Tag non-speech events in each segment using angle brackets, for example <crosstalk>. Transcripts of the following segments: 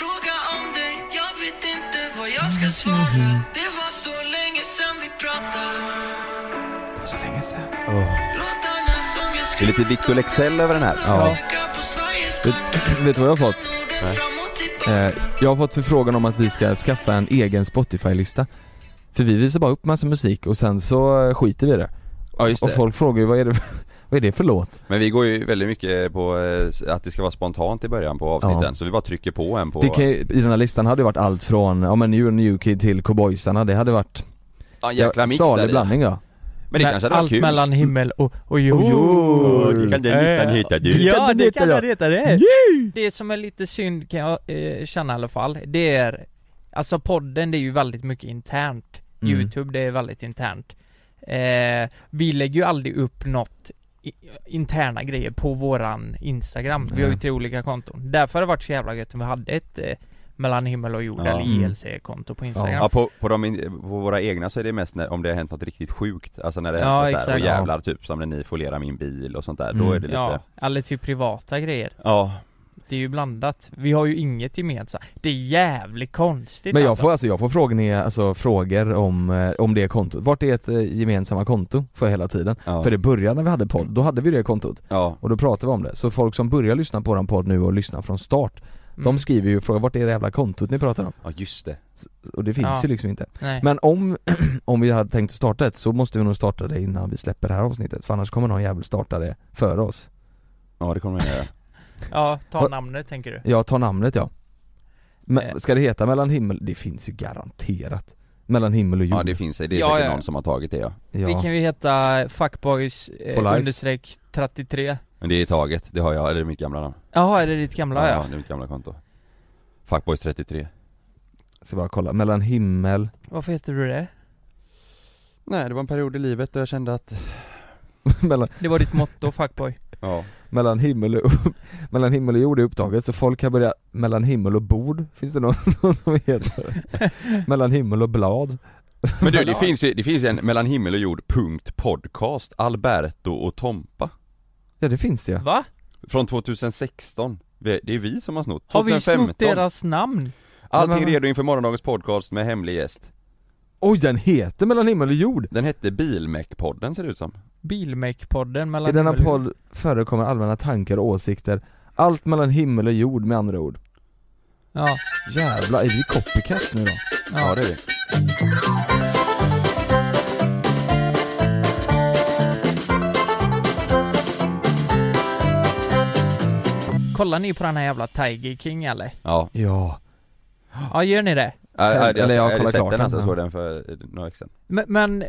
Fråga om dig Jag vet inte vad jag ska svara Det var så länge sen vi pratade Det var så länge som jag Det är lite Victor Lexell över den här. Ja. Vet, vet du vad jag har fått? Och Eh, jag har fått förfrågan om att vi ska skaffa en egen Spotify-lista. För vi visar bara upp massa musik och sen så skiter vi i det. Ja just Och det. folk frågar ju vad är det, vad är det för låt? Men vi går ju väldigt mycket på eh, att det ska vara spontant i början på avsnitten Ja. så vi bara trycker på en på Det kan, I den här listan hade det varit allt från, ja men New New Kid till Cowboysarna, det hade varit ja, en jäkla mix där salig blandning ja. Men det kanske hade varit Allt kul. mellan himmel och, och jord. jord. Det kan den listan heta du. Ja, Kan det kan den heta det. Det som är lite synd kan jag eh, känna i alla fall, det är Alltså podden det är ju väldigt mycket internt Mm. Youtube det är väldigt internt eh, Vi lägger ju aldrig upp något interna grejer på våran Instagram Vi har ju Nej. tre olika konton Därför har det varit så jävla gött om vi hade ett eh, mellan himmel och jord Ja. eller Mm. ILC-konto på Instagram Ja på, på, de, in- på våra egna så är det mest när, om det har hänt något riktigt sjukt Alltså när det Ja, händer så här, exakt. och jävlar typ som när ni folerar min bil och sånt där, då Mm. är det lite Ja, eller typ privata grejer ja. Det är ju blandat Vi har ju inget gemensamt Det är jävligt konstigt Men jag alltså. får alltså, jag får frågor, alltså, frågor om, eh, om det kontot. Vart är ett eh, gemensamma konto? Får jag hela tiden. Ja. För det började när vi hade podd, då hade vi det kontot. ja. Och då pratade vi om det. Så folk som börjar lyssna på våran podd nu och lyssnar från start, Mm. de skriver ju och frågar vart är det jävla kontot ni pratar om? ja just det Och det finns Ja. ju liksom inte. Nej. Men om, <clears throat> om vi hade tänkt att starta ett så måste vi nog starta det innan vi släpper det här avsnittet. För annars kommer någon jävel starta det före oss. Ja det kommer man göra Ja, ta namnet tänker du? Jag tar namnet ja. Men, Eh. ska det heta mellan himmel? Det finns ju garanterat. Mellan himmel och jord. Ja det finns, det är Ja, säkert ja. någon som har tagit det ja Ja. Vi kan ju heta fuckboys eh, For life. understreck 33 Men det är taget, det har jag, eller det mitt gamla namn Jaha, är det ditt gamla ja? det är mitt gamla konto Fuckboys 33 Ska bara kolla, mellan himmel Varför heter du det? Nej det var en period i livet där jag kände att, <laughs> mellan, Det var ditt motto, fuckboy ja mellan himmel och, <laughs> mellan himmel och jord är upptaget så folk kan börja, mellan himmel och bord, finns det någon, <laughs> någon som heter? <laughs> mellan himmel och blad Men du det finns ju, det finns en mellan himmel och jord punkt podcast Alberto och Tompa Ja det finns det ja. Va? Från 2016 Vi- Det är vi som har snott, Har vi 2015 snott deras namn? Allting redo inför morgondagens podcast med hemlig gäst Oj den heter mellan himmel och jord! Den hette Bilmek-podden ser det ut som Bilmake-podden mellan I denna himmel och jord. podd förekommer allmänna tankar och åsikter Allt mellan himmel och jord med andra ord Ja, Jävlar, är vi copycat nu då? ja. det är vi Kollar ni på den här jävla Tiger King eller? Ja, Ja, Ja, gör ni det? Ja, ja, Eller jag har jag kollat klart den alltså, jag ja. såg den för några veckor sedan Men, men,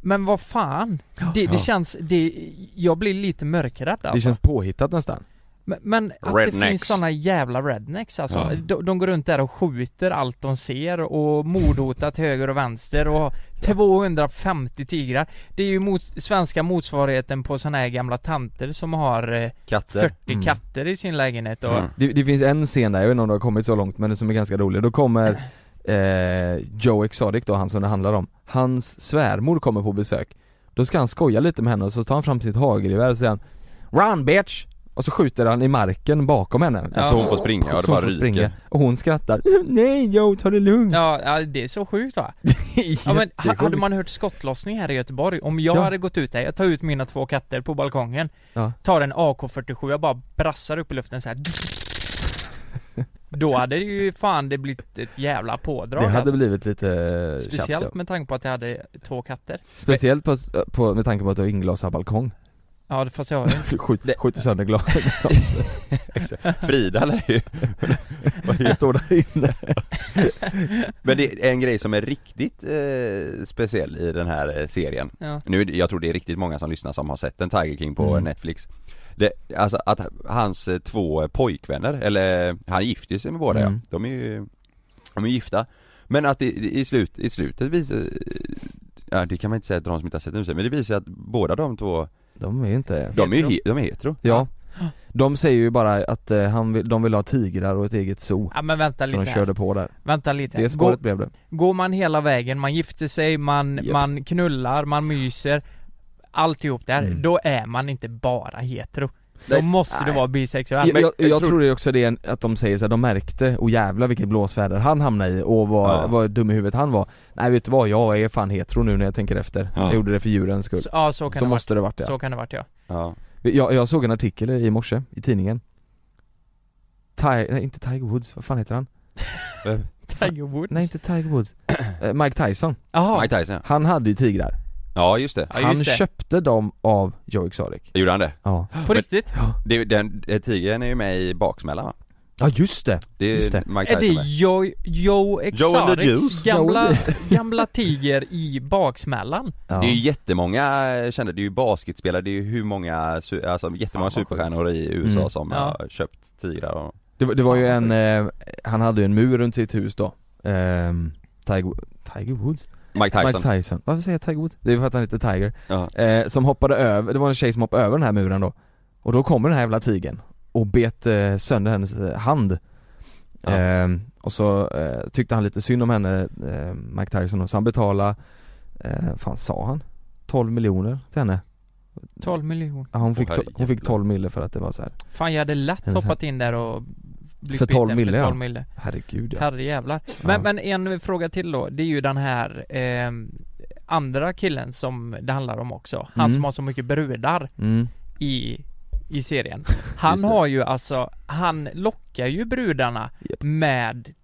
men vad fan? Det, det Ja. känns, det, jag blir lite mörkrädd alltså. det känns påhittat nästan Men, men att Rednecks. det finns såna jävla rednecks alltså. Ja. De, de går runt där och skjuter allt de ser och mordhotar till höger och vänster och 250 tigrar. Det är ju mot, svenska motsvarigheten på såna här gamla tanter som har eh, Katter 40 Mm. katter i sin lägenhet och Mm. det, det finns en scen där, jag vet inte om det har kommit så långt men det som är ganska rolig, då kommer eh, Joe Exotic då, han som det handlar om Hans svärmor kommer på besök Då ska han skoja lite med henne och så tar han fram sitt hagelgevär och säger han Run bitch! Och och så skjuter han i marken bakom henne Så hon får springa, ja, det Så bara ryker. springa. Och hon skrattar, <laughs> nej Joe ta det lugnt Ja, ja det är så sjukt va? <laughs> Ja men hade man hört skottlossning här i Göteborg, om jag Ja. hade gått ut där, jag tar ut mina två katter på balkongen Ja. Tar en AK47 och bara brassar upp i luften så här. <laughs> Då hade det ju fan det blivit ett jävla pådrag Det hade alltså. blivit lite Speciellt tjafs, ja. med tanke på att jag hade två katter. Speciellt på, på, med tanke på att du har inglasad balkong. Ja det fast jag har <laughs> ju skjut, skjuter sönder glas <laughs> Frida lär ju Jag står där inne? <laughs> Men det är en grej som är riktigt eh, speciell i den här eh, serien. Ja. Nu, det- jag tror det är riktigt många som lyssnar som har sett en Tiger King på Mm. Netflix det, Alltså att hans eh, två pojkvänner, eller han gifte sig med båda Mm. ja, de är ju De är gifta. Men att i, i, slut, i slutet visar Ja det kan man inte säga till de som inte har sett den men det visar att båda de två De är ju inte De är ju he, de är hetero. Ja. De säger ju bara att eh, han vill, de vill ha tigrar och ett eget zoo. Ja men vänta Så de lite här. körde på där. Vänta lite. Det Gå, spåret blev det. Går man hela vägen, man gifter sig, man, Japp. man knullar, man myser Alltihop där, Mm. då är man inte bara hetero. Då Nej. måste du vara bisexuell. Jag, jag, jag jag tror- tror det också det är att de säger så här, de märkte, och jävlar vilket blåsväder han hamnade i och vad, Ja. vad dum i huvudet han var. Nej vet du vad, jag är fan hetero nu när jag tänker efter. Ja. Jag gjorde det för djurens skull. Så, ja så kan Så det måste det varit varit, det så kan det varit ja. Ja, jag, jag såg en artikel i morse, i tidningen. Ti- nej inte Tiger Woods, vad fan heter han? <laughs> Tiger Woods? Nej inte Tiger Woods, <clears throat> Eh, Mike Tyson. Jaha, Mike Tyson ja. Han hade ju tigrar, ja just det, Ja, just han det. köpte dem av Joe Exotic gjorde han det? Ja, <gasps> på riktigt? det är- den, eh, tigern är ju med i Baksmällan va? ja just det! Det är Just det. Mike Är det. Joe, Joe Exotics gamla, <laughs> gamla tiger i baksmällan? Ja. Det är ju jättemånga eh, kända, det är ju basketspelare, det är ju hur många, alltså jättemånga superstjärnor i USA Mm. som Ja. har köpt tigrar och Det, var- det var ju en, eh, han hade ju en mur runt sitt hus då Ehm, Tiger, Tiger Woods? Mike Tyson, Mike Tyson, varför säger jag Tiger Woods? Det är för att han heter Tiger Ja. eh, Som hoppade över, det var en tjej som hoppade över den här muren då Och då kommer den här jävla tigern och bet eh, sönder hennes eh, hand Ja. Ehm, Och så eh, tyckte han lite synd om henne, eh, Mike Tyson, och så han betalade, eh, fan sa han? 12 miljoner till henne 12 miljoner ja, hon, fick to- hon fick herregud. 12 mille för att det var så här. Fan jag hade lätt hoppat in där och För 12 biten mille, för ja. 12 mille. herregud ja. Herre jävlar. Men, Ja. men en fråga till då, det är ju den här eh, andra killen som det handlar om också. Han Mm. som har så mycket brudar Mm. i, i serien. <laughs> Han har ju alltså, han lockar ju brudarna Japp. med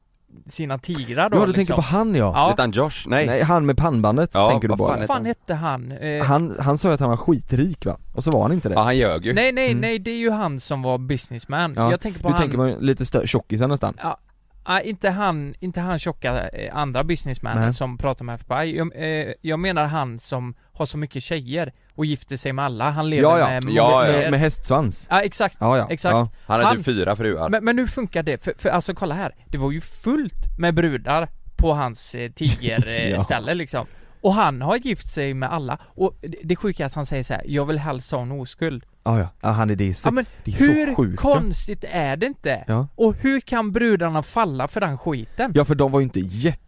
sina tigrar då Ja du liksom. tänker på han ja? Ja. Han Josh? Nej, Nej han med pannbandet Ja, tänker du på? Vad fan hette han? Eh, Han, han sa ju att han var skitrik va? Och så var han inte det ja han ljög ju nej nej Mm. nej, det är ju han som var businessman. Ja, Jag tänker på Du han tänker man lite större, tjockisar nästan? Ja, ah, inte han, inte han tjocka eh, andra businessmannen som pratar med FBI. Jag, eh, jag menar han som har så mycket tjejer och gifter sig med alla. Han lever Ja ja, med Ja, ja. Med, med hästsvans? Ja exakt, Ja ja, exakt. ja. Han hade Han- typ fyra fruar Men, men hur funkar det? För, för alltså kolla här, det var ju fullt med brudar på hans eh, <laughs> tigerställe Ja. ställe liksom. Och han har gift sig med alla. Och det, det sjuka är att han säger så här: jag vill helst ha en oskuld. Ja ja, ja han är det, Ja, men det är hur så sjukt ja. konstigt är det inte? ja. Och hur kan brudarna falla för den skiten? Ja för de var ju inte jätte,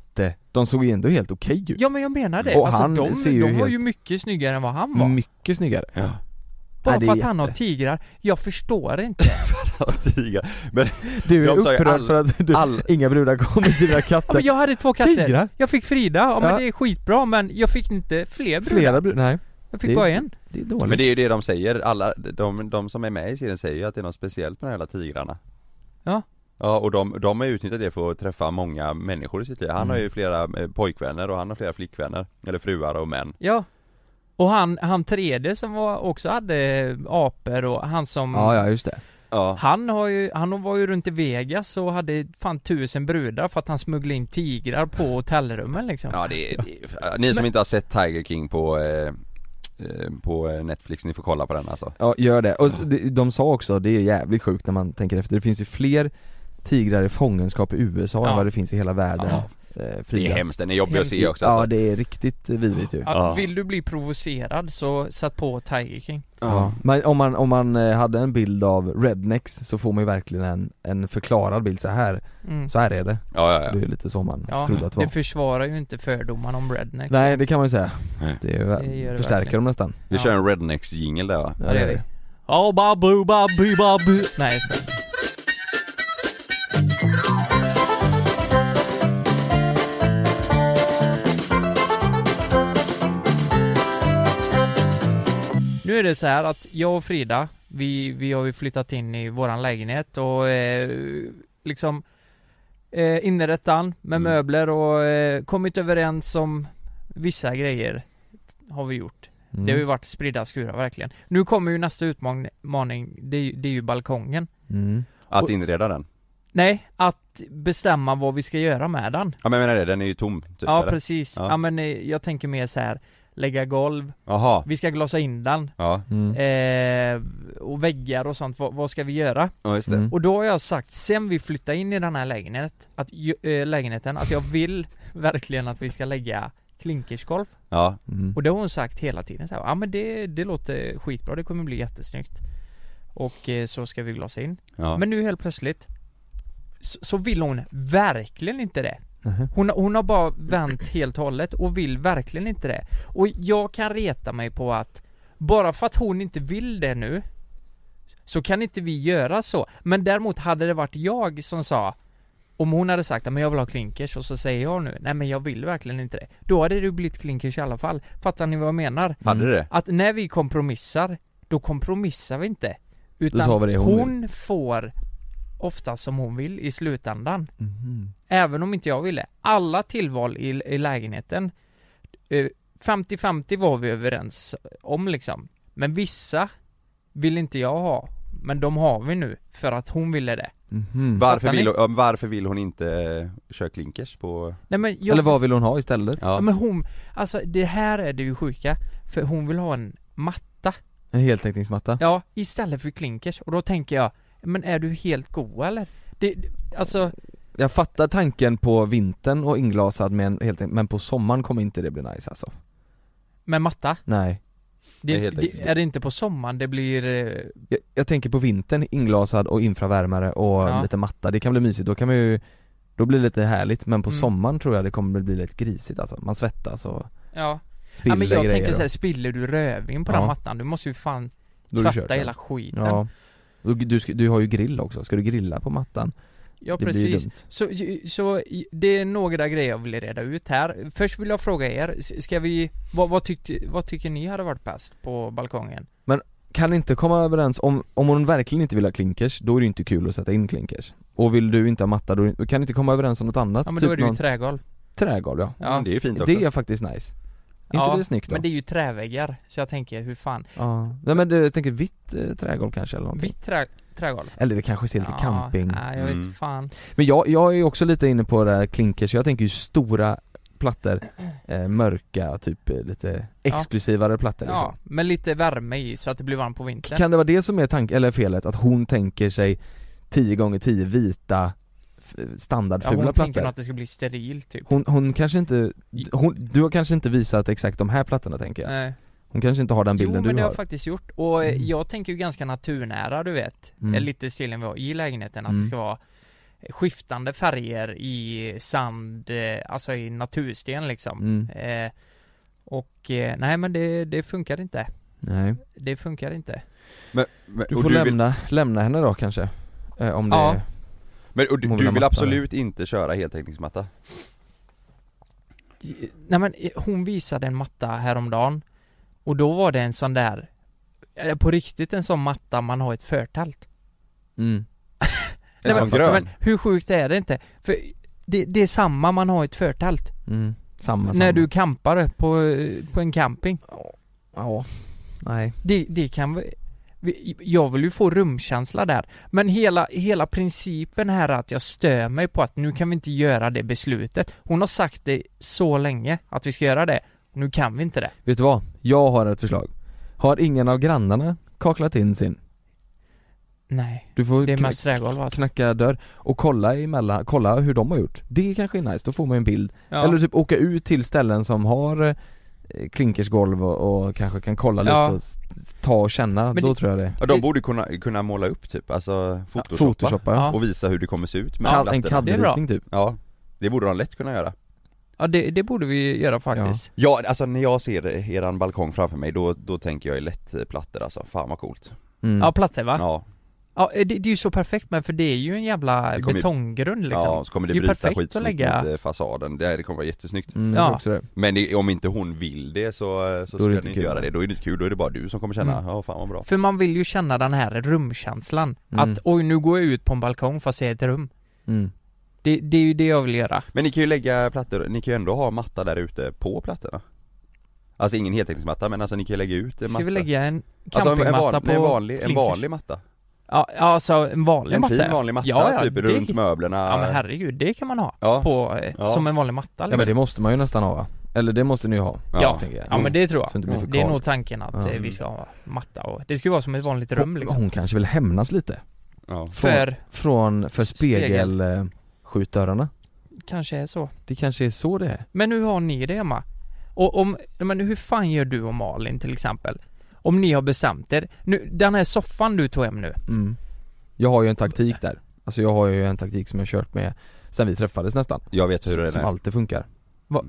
de såg ju ändå helt okej ut. Ja men jag menar det, Och alltså han de, ser ju de var helt- ju mycket snyggare än vad han var. Mycket snyggare. Ja. Bara Nej, för att han har jätte- tigrar, jag förstår inte. <laughs> Tigrar. Men Du är upprörd all- för att du, all- inga brudar kommer till dina ja, katter men Jag hade två katter, Tigrar? jag fick Frida, ja, men Ja. det är skitbra men jag fick inte fler brudar. Flera brudar, nej. Jag fick det- bara en. Det är dåligt. Men det är ju det de säger, alla, de, de som är med i serien säger ju att det är något speciellt med de här jävla tigrarna. Ja. Ja och de, de har utnyttjat det för att träffa många människor i sitt liv. Han Mm. har ju flera eh, pojkvänner och han har flera flickvänner, eller fruar och män Ja Och han, han tredje som var, också hade apor och han som Ja ja, just det Ja, Han har ju, han var ju runt i Vegas och hade fan tusen brudar för att han smugglade in tigrar på hotellrummen liksom ja det, är- det är- ni som Men- inte har sett Tiger King på eh, eh, på eh, Netflix, ni får kolla på den alltså Ja, gör det. Och de, de sa också, det är jävligt sjukt när man tänker efter, det finns ju fler tigrar i fångenskap i USA Ja. än vad det finns i hela världen Ja. eh, Det är hemskt, den är jobbig att se Hemskt. också Ja alltså. det är riktigt vidrigt ju ja, Ja. Vill du bli provocerad så sätt på Tiger King Ja. Men om man, om man eh, hade en bild av rednecks så får man ju verkligen en, en förklarad bild så här mm. så här är det. Ja, ja, Det ja. är lite så man Ja, trodde att det det var. försvarar ju inte fördomarna om rednecks Nej det kan man ju säga. Nej. Det, är, Det det förstärker dem nästan. Vi Ja. kör en rednecks jingle där va? Ja det gör vi Oh babu babu babu Nej Nu är det så här att jag och Frida, vi, vi har ju flyttat in i våran lägenhet och eh, liksom eh, inrett den med Mm. möbler och eh, kommit överens om vissa grejer har vi gjort. Mm. Det har ju varit spridda skurar verkligen. Nu kommer ju nästa utmaning, det är, ju- det är ju balkongen. Mm. Att Och- inreda den? Nej, att bestämma vad vi ska göra med den. Ja men jag menar det, den är ju tom typ, ja eller? precis, ja. Ja. men eh, jag tänker mer så här lägga golv, Jaha, vi ska glasa in den, ja, Mm. eh, och väggar och sånt, vad, vad ska vi göra? ja just det Mm. Och då har jag sagt, sen vi flyttar in i den här lägenhet, att, eh, lägenheten, att jag vill <laughs> verkligen att vi ska lägga klinkersgolv. Ja, Mm. Och det har hon sagt hela tiden så här, ja men det, det låter skitbra, det kommer bli jättesnyggt. Och eh, så ska vi glasa in. ja Men nu helt plötsligt så, så vill hon verkligen inte det. Hon, hon har bara vänt helt och hållet och vill verkligen inte det. Och jag kan reta mig på att bara för att hon inte vill det nu så kan inte vi göra så. Men däremot hade det varit jag som sa om hon hade sagt att jag vill ha klinkers och så säger jag nu nej men jag vill verkligen inte det. Då hade det blivit klinkers i alla fall. Fattar ni vad jag menar? Hade det? Att när vi kompromissar, då kompromissar vi inte. Utan hon hon, får ofta som hon vill i slutändan. Mhm. Även om inte jag ville. Alla tillval i, i lägenheten, eh, 50-50 var vi överens om liksom. Men vissa vill inte jag ha. Men de har vi nu, för att hon ville det. Mhm. Varför vill, hon, varför vill hon inte eh, köra klinkers på... Nej men jag, Eller vad vill hon ha istället? Ja, Ja, men hon, alltså det här är det ju sjuka. För hon vill ha en matta. En heltäckningsmatta? Ja, istället för klinkers. Och då tänker jag, men är du helt go eller? Det, alltså, Jag fattar tanken på vintern och inglasad med en helt men på sommaren kommer inte det bli nice alltså med matta. Nej Det är Det, helt det, är det inte på sommaren det blir... eh, jag, jag tänker på vintern, inglasad och infravärmare och Ja. lite matta, det kan bli mysigt, då kan man ju Då blir det lite härligt, men på Mm. sommaren tror jag det kommer bli lite grisigt alltså, man svettas och Ja. ja men jag tänker och- såhär, spiller du rödvin på Ja. den mattan, du måste ju fan är tvätta hela skiten. Ja du, du har ju grill också, ska du grilla på mattan? Ja det precis. Så, så det är några grejer jag vill reda ut här. Först vill jag fråga er, ska vi, vad, vad, tyckte, vad tycker ni hade varit bäst på balkongen? Kan inte komma överens, om, om hon verkligen inte vill ha klinkers, då är det ju inte kul att sätta in klinkers Och vill du inte ha matta, då kan inte komma överens om något annat? Ja men typ då är det ju någon trägolv. trägolv ja ja. det är ju fint också Det är faktiskt nice Inte ja, det snyggt då? men det är ju träväggar, så jag tänker hur fan, Ja, nej men jag tänker vitt eh, trägolv kanske eller någonting vitt trä, trägolv? Eller det kanske ser lite camping Nej jag vet Mm. fan. Men jag, jag är ju också lite inne på det här klinkers, jag tänker ju stora plattor, <clears throat> eh, mörka, typ eh, lite exklusivare plattor liksom. Ja, med lite värme i så att det blir varmt på vintern. Kan det vara det som är tanken, eller felet, att hon tänker sig 10 gånger 10 vita ja, standardfula hon tänker nog plattor? att det ska bli sterilt typ. Hon, hon kanske inte, hon, du har kanske inte visat exakt de här plattorna tänker jag? Nej. Hon kanske inte har den Jo bilden men du det har har? jag faktiskt gjort, och eh, Mm. jag tänker ju ganska naturnära du vet, Mm. mm. lite stilen vi har i lägenheten, att Mm. det ska vara skiftande färger i sand, eh, alltså i natursten liksom. Mm. Eh, och eh, nej men det, det funkar inte. Nej, Det funkar inte. Men, men, du får vill, lämna, lämna henne då kanske? Eh, om det Ja. är, men, och du, vill du absolut inte köra heltäckningsmatta? Nej men hon visade en matta häromdagen, och då var det en sån där, på riktigt en sån matta man har ett förtält. mm. <laughs> En sån men, grön? Men hur sjukt är det inte? För det, det är samma man har ett förtält. Mm. Samma, När samma. du campar på, på en camping. Ja, nej Det, det kan jag vill ju få rumkänsla där. Men hela, hela principen här är att jag stör mig på att nu kan vi inte göra det beslutet. Hon har sagt det så länge att vi ska göra det. Nu kan vi inte det. Vet du vad? Jag har ett förslag Har ingen av grannarna kaklat in sin? Nej, Du får det är mest trägolv alltså. knacka dörr och kolla emellan, kolla hur de har gjort Det kanske är nice, då får man en bild Ja. Eller typ åka ut till ställen som har eh, klinkersgolv och, och kanske kan kolla Ja. lite och ta och känna, Men då det- tror jag det Ja, de borde kunna, kunna måla upp typ, alltså photoshoppa, Photoshoppa ja. Ja. och visa hur det kommer se ut med Kad, en. CAD-ritning typ Ja, det borde de lätt kunna göra Ja det, det borde vi göra faktiskt. Ja, alltså när jag ser eran balkong framför mig då, då tänker jag ju lätt eh, plattor alltså, fan vad coolt Mm. Ja, plattor va? Ja, Ja, det, det är ju så perfekt med för det är ju en jävla Det kommer betonggrund liksom. ja så kommer det, ju bryta perfekt att skitsnyggt lägga- mot eh, fasaden, det, det kommer vara jättesnyggt Mm, Ja. också det. Men det, om inte hon vill det så, så Då är ska det ni inte göra det, då är det inte kul, då är det bara du som kommer känna, Mm. ja fan vad bra För man vill ju känna den här rumkänslan. Mm. Att oj nu går jag ut på en balkong för att se ett rum. Mm. Det, det är ju det jag vill göra. Men ni kan ju lägga plattor, ni kan ju ändå ha matta där ute på plattorna Alltså ingen heltäckningsmatta men alltså ni kan ju lägga ut en Ska matta vi lägga en Alltså en, en, campingmatta van, på en, vanlig, en vanlig matta Ja, ja, alltså en vanlig En matta. fin vanlig matta, ja, ja, typ det, runt möblerna Ja men herregud, det kan man ha. Ja. På, eh, Ja. som en vanlig matta Ja liksom. men det måste man ju nästan ha va? Eller det måste ni ju ha Ja. Ja, jag. ja men det tror jag. Det det är nog tanken att Ja. eh, vi ska ha matta och det ska ju vara som ett vanligt rum hon, liksom. hon kanske vill hämnas lite Ja. För, Från, för Spegel. spegelskjutdörrarna kanske är så. Det kanske är så det är Men hur har ni det hemma? Och om, men hur fan gör du och Malin till exempel? Om ni har bestämt er, nu, den här soffan du tog hem nu. Mm. Jag har ju en taktik där. Alltså jag har ju en taktik som jag kört med sen vi träffades nästan. Jag vet hur det Som är alltid funkar. Va?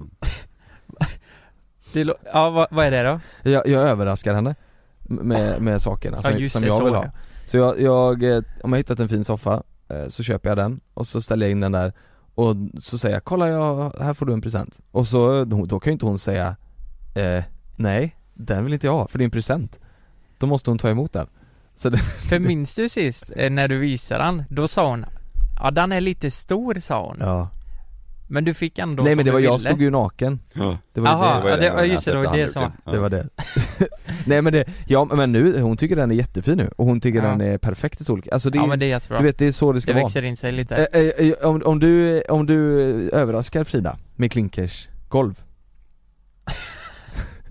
<laughs> det, Ja, vad, vad är det då? Jag, jag överraskar henne med, med sakerna som, Ja, som jag vill ha. Så jag, jag, eh, om jag hittat en fin soffa eh, så köper jag den och så ställer jag in den där och så säger jag 'Kolla jag, här får du en present' och så, då, då kan ju inte hon säga eh, 'Nej, den vill inte jag ha för det är en present' Då måste hon ta emot den. Så det, <laughs> För minns du sist, eh, när du visade den, då sa hon Ja den är lite stor sa hon. Ja. Men du fick ändå Nej men det var jag ville. stod ju naken. Ja. Det var Aha, det, ja, det, ja, gången just det, jag det var det som det var det. Nej men det, ja men nu, hon tycker den är jättefin nu. Och hon tycker Ja. den är perfekt i storlek. Alltså det, Ja är- men det är jättebra. du vet det är så det ska Det vara. växer in sig lite. Eh, eh, om, om, du, om du överraskar Frida med klinkers golv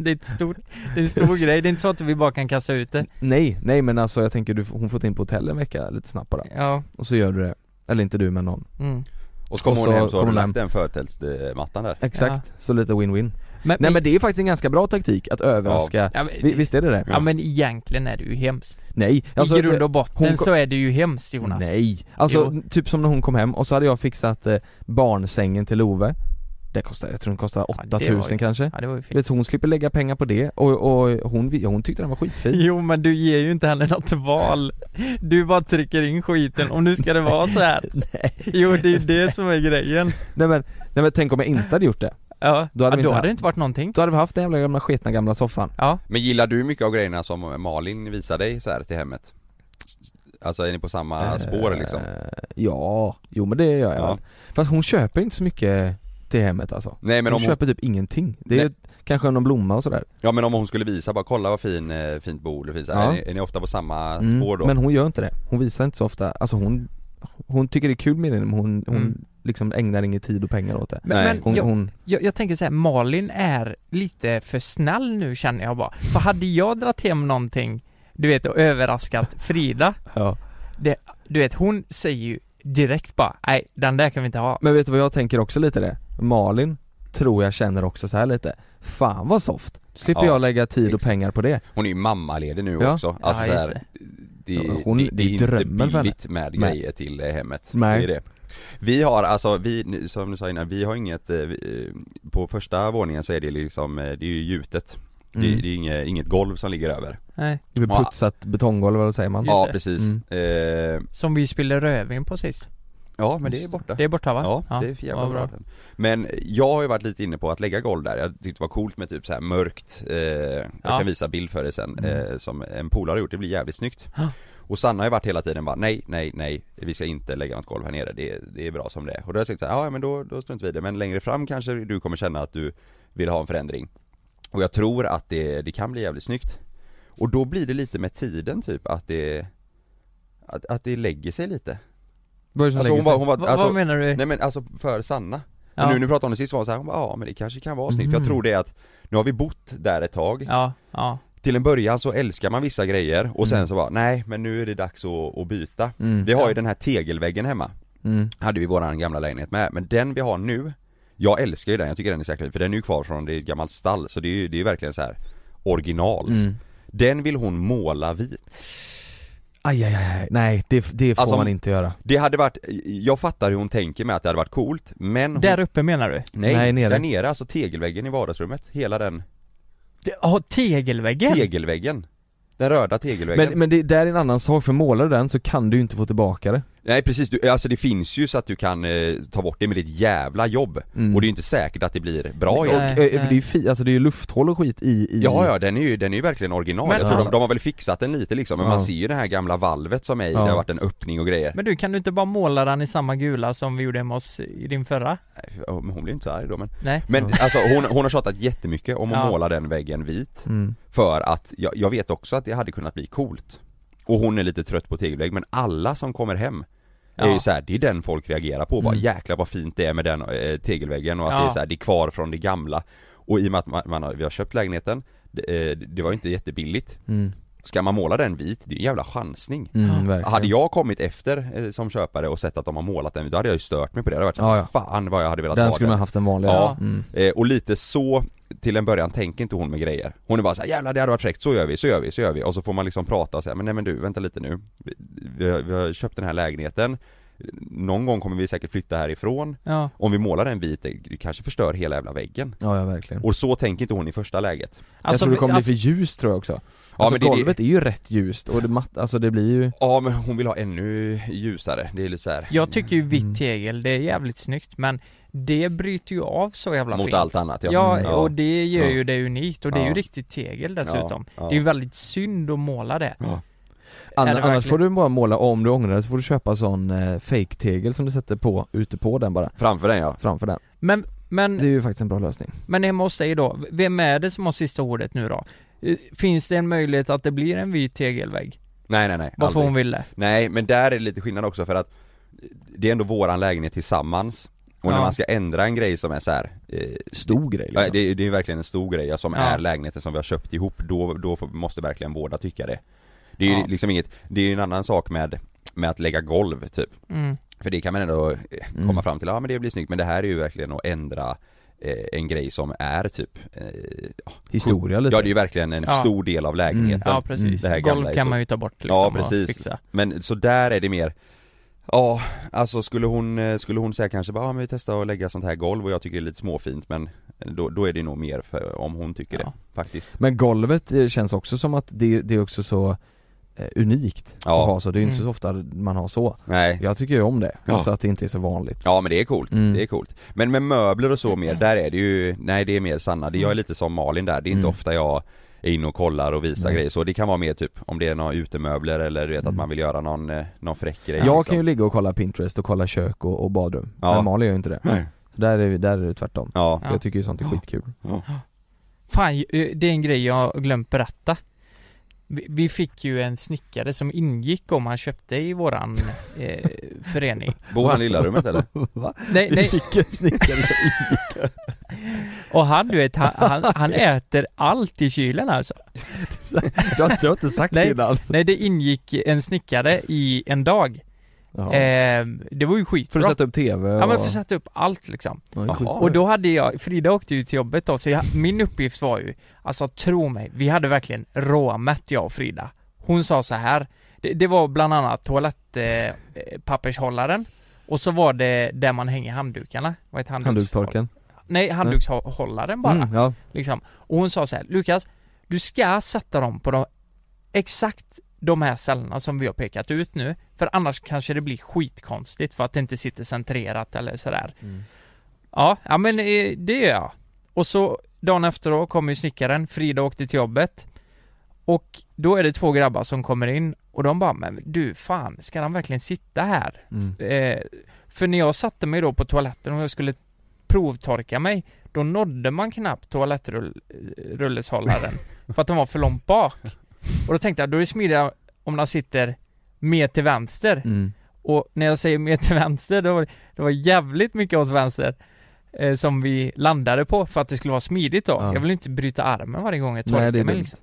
Det är ett stor, det är en stor <laughs> grej, det är inte så att vi bara kan kasta ut det. Nej, nej men alltså jag tänker du, hon får in på hotell en vecka lite snabbt bara Ja, Och så gör du det, eller inte du men någon. Mm. Och så kommer Och hon hem så har du lagt den förtälsmattan där. Exakt, så lite win-win. Men, Nej men det är faktiskt en ganska bra taktik att överraska. Ja, men, Vi- Visst är det det? ja men egentligen är det ju hemskt. Nej, alltså, I grund och botten hon kom- så är det ju hemskt Jonas. Nej, alltså Jo. typ som när hon kom hem och så hade jag fixat eh, barnsängen till Love Det kostar, jag tror den kostar Ja, det 8000 var ju- kanske. Ja det var ju fint. Vet, hon slipper lägga pengar på det och, och hon, hon tyckte den var skitfin. Jo men du ger ju inte henne något val. Du bara trycker in skiten och nu ska det vara så här. <laughs> Nej. Jo det är det som är grejen. Nej men, nej men tänk om jag inte hade gjort det. Ja, Då hade ja, då inte hade det inte varit någonting. Då hade vi haft den jävla gamla sketna gamla soffan. Ja, Men gillar du mycket av grejerna som Malin visar dig så här till hemmet? Alltså är ni på samma spår liksom? Eh, Ja, jo men det gör jag Ja. Fast hon köper inte så mycket till hemmet alltså Nej men Hon om hon, köper typ ingenting Det är Nej. kanske någon blomma och sådär ja men om hon skulle visa bara kolla vad fin, eh, fint fint så här. Ja. är, ni, är ni ofta på samma Mm, spår då? Men hon gör inte det, hon visar inte så ofta, alltså hon Hon tycker det är kul med det men hon, hon Mm. liksom ägnar ingen tid och pengar åt det men, Nej. men Hon, jag, hon jag, jag tänker så här, Malin är lite för snäll nu känner jag bara För hade jag dragit hem någonting, du vet och överraskat Frida <laughs> ja. Du vet hon säger ju direkt bara, nej den där kan vi inte ha Men vet du vad jag tänker också lite det? Malin tror jag känner också så här lite Fan vad soft, slipper Ja, jag lägga tid och exakt. pengar på det Hon är ju mammaledig nu Ja. också, alltså Ja, här, det. hon- det, det det är är inte drömmen billigt med Nej. grejer till eh, hemmet, Nej. det är det Vi har alltså, vi, som du sa innan, vi har inget, eh, vi, eh, på första våningen så är det liksom, det är ju gjutet Mm. det, det är inget, inget golv som ligger över Nej, Det Ja. putsat betonggolv, eller vad säger man? Just Ja det. precis, Mm. eh, som vi spelade rödvin på sist ja men det är borta. Det. Är borta va? Ja, det är för jävla vad bra. Men jag har ju varit lite inne på att lägga golv där, jag tyckte det var coolt med typ så här mörkt, eh, jag Ja. kan visa bild för dig sen, Mm. eh, som en polare har gjort, det blir jävligt snyggt. Ja. Och Sanna har ju varit hela tiden bara nej, nej, nej, vi ska inte lägga något golv här nere, det, det är bra som det är. Och då har jag sagt så här, ja men då, då struntar vi i det, men längre fram kanske du kommer känna att du vill ha en förändring. Och jag tror att det, det kan bli jävligt snyggt. Och då blir det lite med tiden typ att det att, att det lägger sig lite Det som Alltså hon var, hon var, Va, alltså, vad menar du? Nej men alltså för Sanna Ja. Men nu när vi pratade om det sist var hon så här, hon bara, ja men det kanske kan vara snyggt, för jag Mm. tror det är att Nu har vi bott där ett tag Ja, ja, Till en början så älskar man vissa grejer och sen Mm. så bara, nej men nu är det dags att, att byta Mm. Vi har Ja. ju den här tegelväggen hemma Mm. Hade vi våran gamla lägenhet med, men den vi har nu Jag älskar ju den, jag tycker den är fin, för den är ju kvar från det är ett gammalt stall så det är ju, det är ju verkligen så här original Mm. Den vill hon måla vit Aj, aj, aj, nej det, det får Alltså, man inte göra Det hade varit, jag fattar hur hon tänker med att det hade varit coolt, men hon, där uppe menar du? Nej, Nej, nere. där nere, alltså tegelväggen i vardagsrummet, hela den Ja, tegelväggen? tegelväggen Den röda tegelväggen Men, men det där är en annan sak, för målar du den så kan du ju inte få tillbaka det Nej precis, du, alltså det finns ju så att du kan eh, ta bort det med ditt jävla jobb Mm. Och det är ju inte säkert att det blir bra och, jobb eh, för det är ju fi, alltså det är ju lufthål och skit i, i Ja ja, den är ju, den är ju verkligen original. Men- jag tror Ja. de, de har väl fixat den lite liksom, men Ja. man ser ju det här gamla valvet som är i, Ja. det har varit en öppning och grejer Men du, kan du inte bara måla den i samma gula som vi gjorde hemma oss i din förra? Nej, Men hon blir inte så arg då men Nej? Men alltså hon, hon har tjatat jättemycket om att Ja. måla den väggen vit mm. För att, jag, jag vet också att det hade kunnat bli coolt Och hon är lite trött på tegelvägg, men alla som kommer hem är Ja. ju så här, det är den folk reagerar på, bara Mm. jäklar vad fint det är med den eh, tegelväggen och att Ja. det är så här, det är kvar från det gamla Och i och med att man, man har, vi har köpt lägenheten, det, eh, det var inte jättebilligt Mm. Ska man måla den vit, det är en jävla chansning. Mm. Hade jag kommit efter eh, som köpare och sett att de har målat den, då hade jag ju stört mig på det, det hade varit så, Ja, ja. fan vad jag hade velat Den ha skulle den. man haft en vanlig Ja. mm. eh, Och lite så till en början tänker inte hon med grejer. Hon är bara såhär, jävlar det hade varit fräckt, så gör vi, så gör vi, så gör vi. Och så får man liksom prata och säga, men nej men du, vänta lite nu. Vi, vi, har, vi har köpt den här lägenheten Någon gång kommer vi säkert flytta härifrån Ja. Om vi målar den vit, det kanske förstör hela jävla väggen Ja, ja verkligen Och så tänker inte hon i första läget Jag tror det kommer alltså, bli för ljust tror jag också Ja Alltså men det, det, golvet är ju rätt ljust och det matt, alltså det blir ju ja men hon vill ha ännu ljusare, det är lite så här Jag tycker ju Mm. vitt tegel, det är jävligt snyggt men det bryter ju av så jävla Mot fint. allt annat ja Ja, Mm. och det gör Ja. ju det unikt och det är ju Ja. riktigt tegel dessutom. Ja, ja. Det är ju väldigt synd att måla det. Det Annars verkligen? får du bara måla, om du ångrar så får du köpa sån eh, fake-tegel som du sätter på, ute på den bara Framför den ja Framför den Men, men, Det är ju faktiskt en bra lösning men hemma hos dig då, vem är det som har sista ordet nu då? Eh, Finns det en möjlighet att det blir en vit tegelvägg? Nej nej nej, Varför aldrig. hon vill det? Nej, men där är det lite skillnad också för att Det är ändå våran lägenhet tillsammans Och när Ja. man ska ändra en grej som är så här, eh, Stor grej liksom det, det är verkligen en stor grej som Ja. är lägenheten som vi har köpt ihop, då, då får- måste verkligen båda tycka det Det är ju Ja. liksom inget, det är ju en annan sak med, med att lägga golv typ Mm. För det kan man ändå eh, komma Mm. fram till, ja men det blir snyggt, men det här är ju verkligen att ändra eh, en grej som är typ eh, Historia lite Ja det är ju verkligen en Ja. stor del av lägenheten Ja precis, det här golv kan man ju ta bort liksom Ja och precis, fixa. men så där är det mer Ja, alltså skulle hon, eh, skulle hon säga kanske bara, ja men vi testar att lägga sånt här golv och jag tycker det är lite småfint men då, då är det nog mer för om hon tycker Ja. det, faktiskt Men golvet eh, känns också som att det, det är också så unikt Ja. att ha så, det är ju inte Mm. så ofta man har så Nej, Jag tycker ju om det, Ja. alltså att det inte är så vanligt ja men det är coolt, Mm. det är coolt Men med möbler och så mer, där är det ju, nej det är mer Sanna, det jag är lite som Malin där, det är inte Mm. ofta jag är inne och kollar och visar grejer så, det kan vara mer typ om det är några utemöbler eller du vet Mm. att man vill göra någon, eh, någon fräck grej Jag liksom. kan ju ligga och kolla Pinterest och kolla kök och, och badrum, Ja. men Malin gör ju inte det Nej. Så där är, där är det tvärtom Ja, Ja. Jag tycker ju sånt är skitkul Fan, eh, det är en grej jag glömt berätta. Vi, vi fick ju en snickare som ingick om han köpte i våran eh, förening. <laughs> bor han i lilla rummet eller? <laughs> Va? Nej, Vi nej, fick en snickare som <laughs> och han du vet, han, han, han äter allt i kylen alltså. Du har inte, jag har inte sagt Nej. det innan Nej, det ingick en snickare i en dag. Eh, det var ju skitbra. För att sätta upp TV och... Ja men för att sätta upp allt liksom. Ja. Och då hade jag, Frida åkte ju till jobbet då, så jag, min uppgift var ju, alltså tro mig, vi hade verkligen råmätt jag och Frida. Hon sa så här, det, det var bland annat toalettpappershållaren eh, och så var det där man hänger handdukarna, vad heter handduks... Handdukstorken Nej, handdukshållaren bara, mm, Ja, liksom. Och hon sa så här, Lukas, du ska sätta dem på de, exakt de här ställena som vi har pekat ut nu, för annars kanske det blir skitkonstigt för att det inte sitter centrerat eller sådär. Mm. Ja, ja men eh, det gör jag. Och så dagen efter då kommer ju snickaren, Frida åkte till jobbet och då är det två grabbar som kommer in och de bara, men du fan, ska han verkligen sitta här? mm. Eh, för när jag satte mig då på toaletten och jag skulle provtorka mig, då nådde man knappt toalettrulleshållaren <laughs> för att den var för långt bak. Och då tänkte jag, då är det smidigare om den sitter mer till vänster. Mm. Och när jag säger mer till vänster, då var det, var jävligt mycket åt vänster eh, som vi landade på för att det skulle vara smidigt då. Ja. Jag vill inte bryta armen varje gång jag är mig liksom.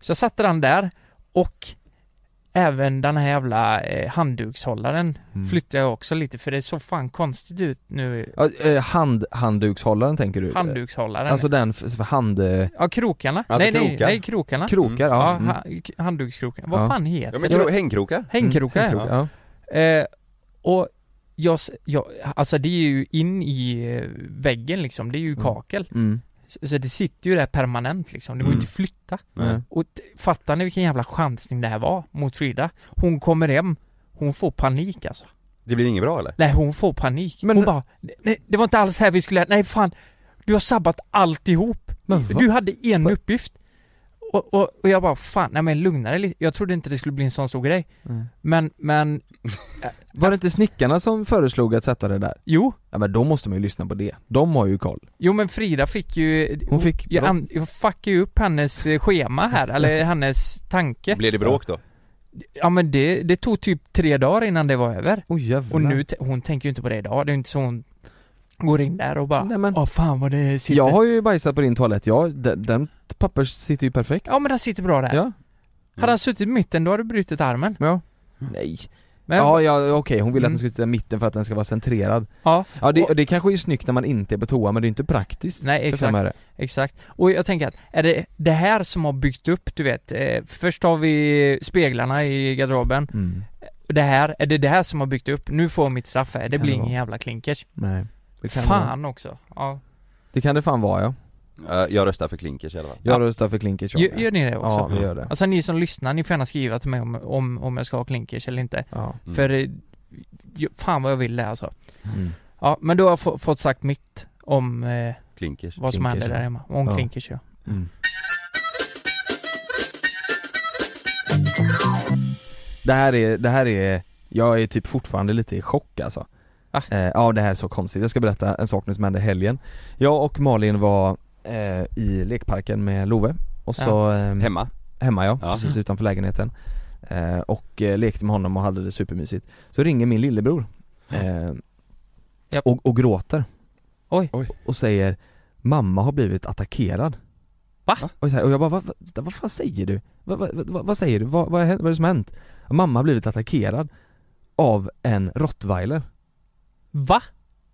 Så jag satte den där och även den här jävla eh, handdukshållaren Mm. flyttade jag också lite för det såg fan konstigt ut nu. Ja, eh, hand, handdukshållaren tänker du? Handdukshållaren. Alltså den för, hand... eh, ja, krokarna. Alltså nej, nej, krokar. nej, krokarna. Krokar, ja, ja, mm. ha, handdukskrokarna. Vad Ja. fan heter Ja men det? kro- hängkrokar? Hängkrokar, Mm, ja. ja. Eh, och jag, jag, alltså det är ju in i eh, väggen liksom, det är ju Mm. kakel. Mm. Så, det sitter ju där permanent liksom, det går Mm. inte flytta. Nej. Och fattar ni vilken jävla chansning det här var mot Frida? Hon kommer hem, hon får panik alltså. Det blir inget bra eller? Nej hon får panik. Men- hon bara, nej det var inte alls här vi skulle, nej fan, du har sabbat alltihop. Men? Du hade en uppgift. Och, och, och jag bara, fan, nej men lugna dig lite. Jag trodde inte det skulle bli en sån stor grej. Mm. Men, men, <laughs> Var det inte snickarna som föreslog att sätta det där? jo. Ja men då måste man ju lyssna på det, de har ju koll Jo men Frida fick ju, Hon fick jag, an, jag fuckade ju upp hennes eh, schema här, <laughs> eller hennes tanke. Blev det bråk då? Ja men det, det tog typ tre dagar innan det var över. Oj jävlar Och nu, hon tänker ju inte på det idag, det är inte så hon går in där och bara Nej, men- Åh fan vad det sitter Jag har ju bajsat på din toalett, ja, den, den papper sitter ju perfekt Ja men den sitter bra där. Ja, Hade han suttit i mitten då hade du brutit armen. ja Nej Men, Ja, ja okej, hon vill att Mm. den ska sitta i mitten för att den ska vara centrerad ja, Ja det, Och- det kanske är snyggt när man inte är på toa men det är inte praktiskt Nej, exakt. exakt. Och jag tänker att, är det det här som har byggt upp, du vet, eh, först har vi speglarna i garderoben, Mm. det här, är det det här som har byggt upp? Nu får mitt straff här, det blir ingen jävla klinkers. Nej det kan, det vara. Fan också. Ja. det kan det fan vara ja Eh, Jag röstar för klinkers i alla fall. Jag röstar för klinkers Gör, gör ni det också? Ja vi gör det Alltså ni som lyssnar, ni får gärna skriva till mig om, om, om jag ska ha klinkers eller inte. Ja, Mm. För, eh, fan vad jag vill det alltså. mm. Ja, men då har jag få, fått sagt mitt om eh, Klinkers. vad som Klinkers, händer där ja. hemma. Om Ja. klinkers ja. Mm. Det här är, det här är, jag är typ fortfarande lite i chock alltså Ah. eh, Ja det här är så konstigt, jag ska berätta en sak nu som hände helgen Jag och Malin var eh, i lekparken med Love och så eh, Hemma? Hemma ja, Ja. precis utanför lägenheten eh, Och eh, lekte med honom och hade det supermysigt Så ringer min lillebror eh, och, och gråter Oj. Oj. Och säger Mamma har blivit attackerad Va? Och, så här, och jag bara, vad, vad, vad fan säger du? Vad, vad, vad, vad säger du? Vad, vad, är, vad är det som har hänt? Mamma har blivit attackerad Av en rottweiler Va?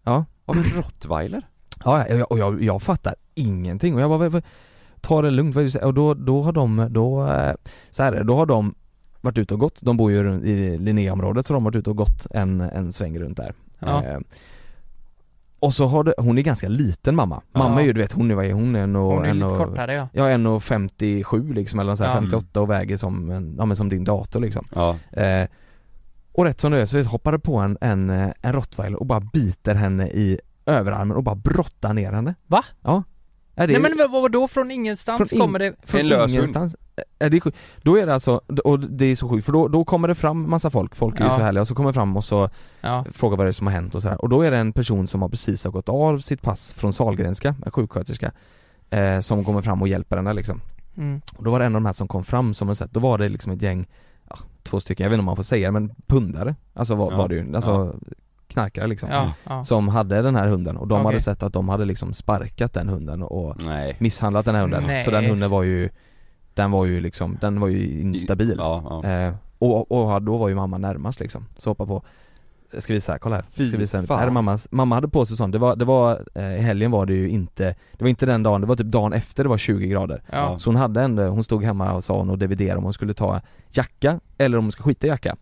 Ja Av en rottweiler? Ja, och jag, och jag, jag fattar ingenting och jag bara, vad, vad, ta det lugnt, vad är det du säger? Och då, då har de, då, eh, så här är det, då har de varit ute och gått, de bor ju runt i Linnéområdet så de har varit ute och gått en, en sväng runt där Ja. eh, Och så har det, hon är ganska liten mamma, mamma Ja. är ju du vet, hon är, vad är hon? En och, Hon är en lite och, kortare ja. Ja, 1,57 liksom eller så här, Ja. 58 och väger som, en, ja men som din dator liksom Ja. eh, Och rätt som det är så hoppar det på en, en, eh, en rottweiler och bara biter henne i överarmen och bara brottar ner henne Va? Ja är det, Nej men vad, vad då från ingenstans Från in- kommer det? från En lös ingenstans är det, sjukt? då är det alltså, och det är så sjukt för då, då kommer det fram massa folk, folk är ju Ja. så härliga och så kommer det fram och så Ja. frågar vad det är som har hänt och sådär och då är det en person som har precis har gått av sitt pass från Sahlgrenska, en sjuksköterska eh, Som kommer fram och hjälper henne liksom Mm. Och då var det en av de här som kom fram som har sett, då var det liksom ett gäng, två stycken, jag vet inte om man får säga det men pundare Alltså var, Ja. var det ju, alltså knarkare liksom Ja, ja. Som hade den här hunden och de Okej. hade sett att de hade liksom sparkat den hunden och Nej. misshandlat den här hunden Nej. Så den hunden var ju Den var ju liksom, den var ju instabil Ja, ja. eh, och, och då var ju mamma närmast liksom, så hoppa på jag ska visa här, kolla här, Fy ska visa, fan. här är mammas, mamma hade på sig sånt, det var, det var, eh, i helgen var det ju inte Det var inte den dagen, det var typ dagen efter det var 20 grader. Ja. Så hon hade ändå, hon stod hemma och sa hon och dividerade om hon skulle ta jacka eller om hon ska skita i jacka.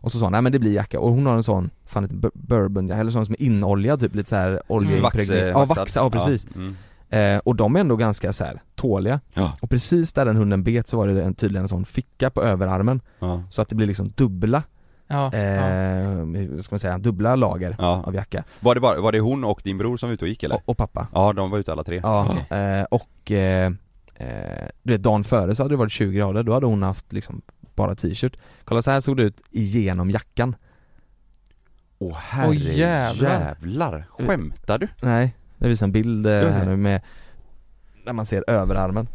Och så sa hon, nej men det blir jacka. Och hon har en sån, fan ett bur- bourbon, eller sån som är inoljad typ lite såhär oljeimpregnerad Vax, Ja vaxa, ja precis. Mm. eh, Och de är ändå ganska så här tåliga. Ja. Och precis där den hunden bet så var det en, tydligen en sån ficka på överarmen. Ja. Så att det blir liksom dubbla, Ja. ja. eh, hur ska man säga, dubbla lager Ja. av jacka Var det bara, var det hon och din bror som var ute och gick eller? och, och pappa Ja, de var ute alla tre. Ja, eh, och eh, eh, du vet dagen före så hade det varit 20 grader, då hade hon haft liksom bara t-shirt Kolla så här såg det ut igenom jackan Åh herre Åh, jävlar. jävlar. Skämtar du? Nej, det visar en bild eh, Jag här ser. nu med När man ser överarmen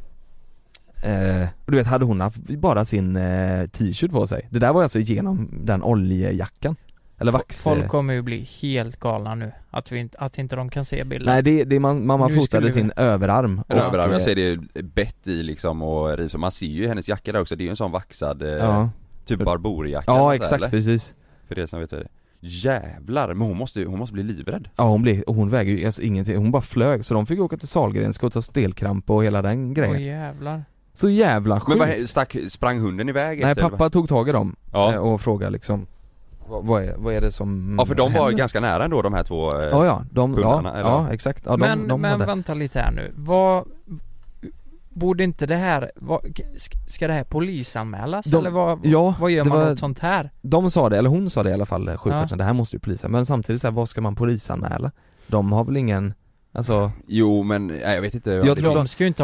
eh, och du vet, hade hon haft bara sin eh, t-shirt på sig? Det där var alltså igenom den oljejackan Eller vax Folk kommer ju bli helt galna nu, att, vi inte, att inte de kan se bilden. Nej det, det man, mamma Nu fotade vi- sin överarm och, Överarm, jag ser det bett i liksom och riv, så man ser ju hennes jacka där också, det är ju en sån vaxad, eh, Ja, typ barborjacka ja eller så här, exakt eller? precis För det som vet det. Jävlar, men hon måste, hon måste bli livrädd. Ja hon blev, och hon väger ju alltså ingenting, hon bara flög så de fick åka till Sahlgrenska och ta stelkramp och hela den grejen Åh jävlar. Så jävla Men sjukt! vad, stack, sprang hunden iväg Nej efter, eller pappa tog tag i dem vad? eh, Ja, och frågade liksom vad, är, vad är det som Ja för de var händer? ganska nära ändå de här två eh, Ja ja, de, ja, pundarna, eller? ja exakt, ja, de, men de men hade... vänta lite här nu, vad Borde inte det här, vad, sk- ska det här polisanmälas De- eller vad, ja, vad gör man var- åt sånt här? De sa det, eller hon sa det i alla fall, sjuksköterskan, det här måste ju polisen, men samtidigt så här, vad ska man polisanmäla? De har väl ingen, alltså Jo men, nej, jag vet inte Jag tror De ska ju inte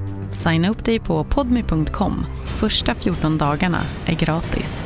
Signa upp dig på podmy.com. Första 14 dagarna är gratis.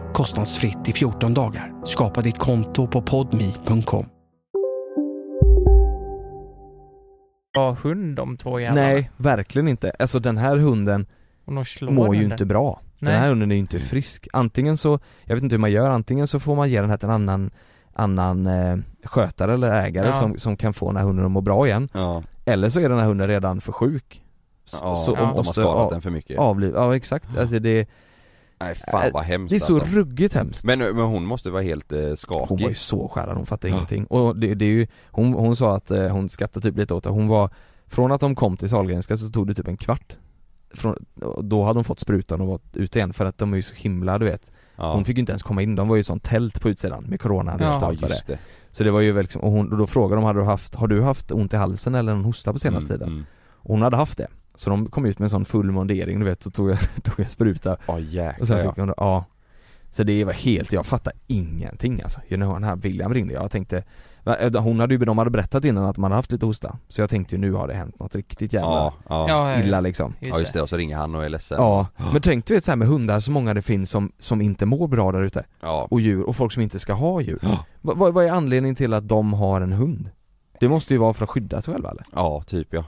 kostnadsfritt i 14 dagar. Skapa ditt konto på podmi.com. ha hund de två jävlarna. Nej, verkligen inte. Alltså den här hunden mår ju inte bra. Nej. Den här hunden är ju inte frisk. Antingen så, jag vet inte hur man gör, antingen så får man ge den här till en annan, annan eh, skötare eller ägare Ja. som, som kan få den här hunden att må bra igen. Ja. Eller så är den här hunden redan för sjuk. S- Ja, så de och har måste skadat av- den för mycket. Avliv, ja exakt. Alltså det Nej fan vad hemskt Det är så alltså. ruggigt hemskt. Men, men hon måste vara helt eh, skakig Hon var ju så skärrad, hon fattade Ja. ingenting. Och det, det är ju, hon, hon sa att eh, hon skrattade typ lite åt det, hon var Från att de kom till Sahlgrenska så tog det typ en kvart från, Då hade hon fått sprutan och varit ute igen för att de är ju så himla du vet Ja. Hon fick ju inte ens komma in, de var ju sånt tält på utsidan med corona Ja, och allt just det. det. Så det var ju liksom, och, hon, och då frågade de, hade du haft, har du haft ont i halsen eller en hosta på senaste Mm, tiden? mm. Och hon hade haft det Så de kom ut med en sån full mundering du vet, så tog jag, <laughs> tog jag spruta Ja och jäklar sen ja. fick hon, ja Så det var helt, jag fattar ingenting alltså. You know, den här William ringde, jag tänkte Hon hade ju, de hade berättat innan att man hade haft lite hosta Så jag tänkte ju nu har det hänt något riktigt jävla Ja, ja. Ja, ja, illa ja. liksom Ja just det, och så ringer han och är ledsen Ja, men tänk du vet så här med hundar, så många det finns som, som inte mår bra där ute Ja. Och djur, och folk som inte ska ha djur Va- vad, vad är anledningen till att de har en hund? Det måste ju vara för att skydda sig själva eller? Ja, typ ja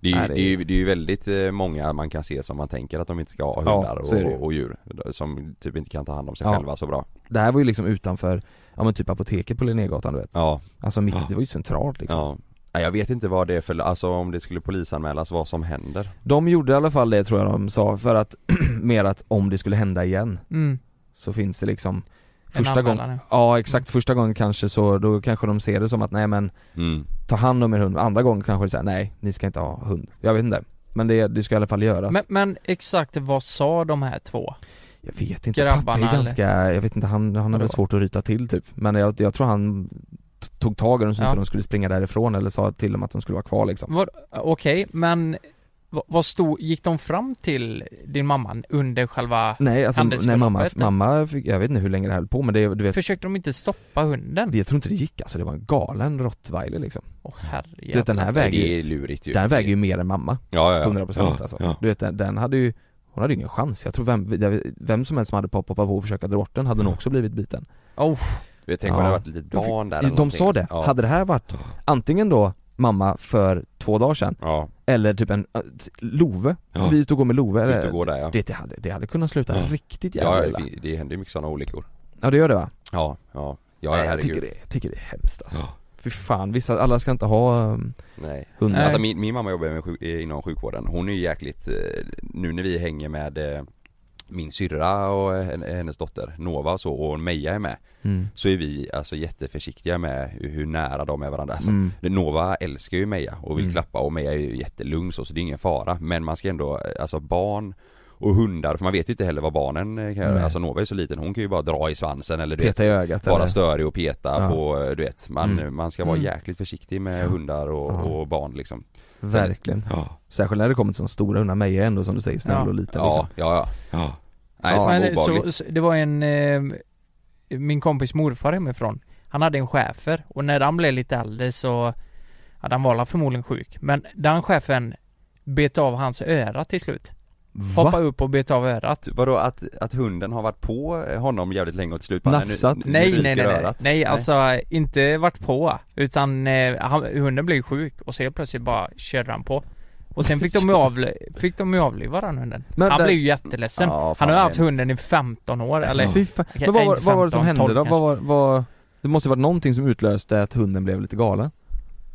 det är, ju, Nej, det, det är är- ju, det är ju väldigt eh, många man kan se som man tänker att de inte ska ha Ja, hundar är ju. och, och djur. Som typ inte kan ta hand om sig Ja. själva så bra. Det här var ju liksom utanför, ja men typ apoteket på Linnégatan du vet. Ja. Alltså mitt, det var ju centralt liksom. Ja. Nej, jag vet inte vad det är för, alltså om det skulle polisanmälas vad som händer. De gjorde i alla fall det tror jag de sa, för att, <clears throat> mer att om det skulle hända igen Mm. Så finns det liksom Första gången, ja. ja exakt, första gången kanske så, då kanske de ser det som att nej men mm. Ta hand om er hund, andra gången kanske det säger nej, ni ska inte ha hund Jag vet inte, men det, det ska i alla fall göras Men, men exakt vad sa de här två? Jag vet inte, pappa Grabbarna är eller? ganska, jag vet inte, han, han har väl Vadå? svårt att ryta till typ Men jag, jag tror han tog tag i dem så Ja. inte de skulle springa därifrån eller sa till dem att de skulle vara kvar liksom Okej, men vad, stod, gick de fram till din mamma under själva Nej alltså, nej mamma, mamma fick, jag vet inte hur länge det höll på men det, du vet Försökte de inte stoppa hunden? Jag tror inte det gick alltså, det var en galen rottweiler liksom Åh Du vet den här väger det är lurigt ju den väger ju mer än mamma Ja, ja, ja. 100% Ja, alltså. ja. Du vet den, den hade ju Hon hade ju ingen chans, jag tror vem, vem som helst som hade poppat på och försöka dra bort den hade nog också blivit biten Oh. Jag tänker om det hade varit ett litet barn där eller De sa det, liksom. Ja. hade det här varit antingen då mamma för två dagar sedan Ja. Eller typ en, äh, Love, Ja. vi ute och går med Love eller, och går där, ja. det, det, hade, det hade kunnat sluta Ja. riktigt Ja, jävla det, illa fin- det händer ju mycket sådana olyckor Ja det gör det va? Ja, ja, ja Nej, jag tycker det, jag tycker det är hemskt alltså Fy fan, vissa, alla ska inte ha um, Nej. hundar Alltså min, min mamma jobbar med sjuk, inom sjukvården, hon är ju jäkligt, eh, nu när vi hänger med eh, min syrra och hen- hennes dotter Nova och så och Meja är med Mm. Så är vi alltså jätteförsiktiga med hur, nära de är varandra alltså, Mm. Nova älskar ju Meja och vill Mm. klappa och Meja är ju jättelugn så, så det är ingen fara Men man ska ändå, alltså barn och hundar, för man vet ju inte heller vad barnen kan göra. Alltså Nova är så liten, hon kan ju bara dra i svansen eller du Peta vet, i ögat Vara eller? störig och peta Ja. på, du vet, man, Mm. man ska vara Mm. jäkligt försiktig med Ja. hundar och, Ja. och barn liksom Verkligen. Ja. Särskilt när det kommer till sådana stora hundar, Meja är ändå som du säger snäll Ja. och liten Ja, liksom. ja, ja, ja. Nej, Så, fan men, så, så, det var en, eh, min kompis morfar hemifrån. Han hade en schäfer och när han blev lite äldre så hade han var förmodligen sjuk. Men den chefen bet av hans öra till slut. Hoppa upp och bet av örat. Vadå att, att hunden har varit på honom jävligt länge och till slut bara, Nafsat? nu- nu Nej nej nej nej, örat? nej. alltså inte varit på Utan eh, han, hunden blev sjuk och så helt plötsligt bara körde han på Och sen fick de ju avli, fick de ju avliva den hunden Men Han där- blev ju jätteledsen Ja, Han har ju haft hunden i 15 år eller Fy fan. Okej, Men vad var, inte vad var det som 15, hände då? 12 Vad var, vad, det måste ju varit någonting som utlöste att hunden blev lite galen?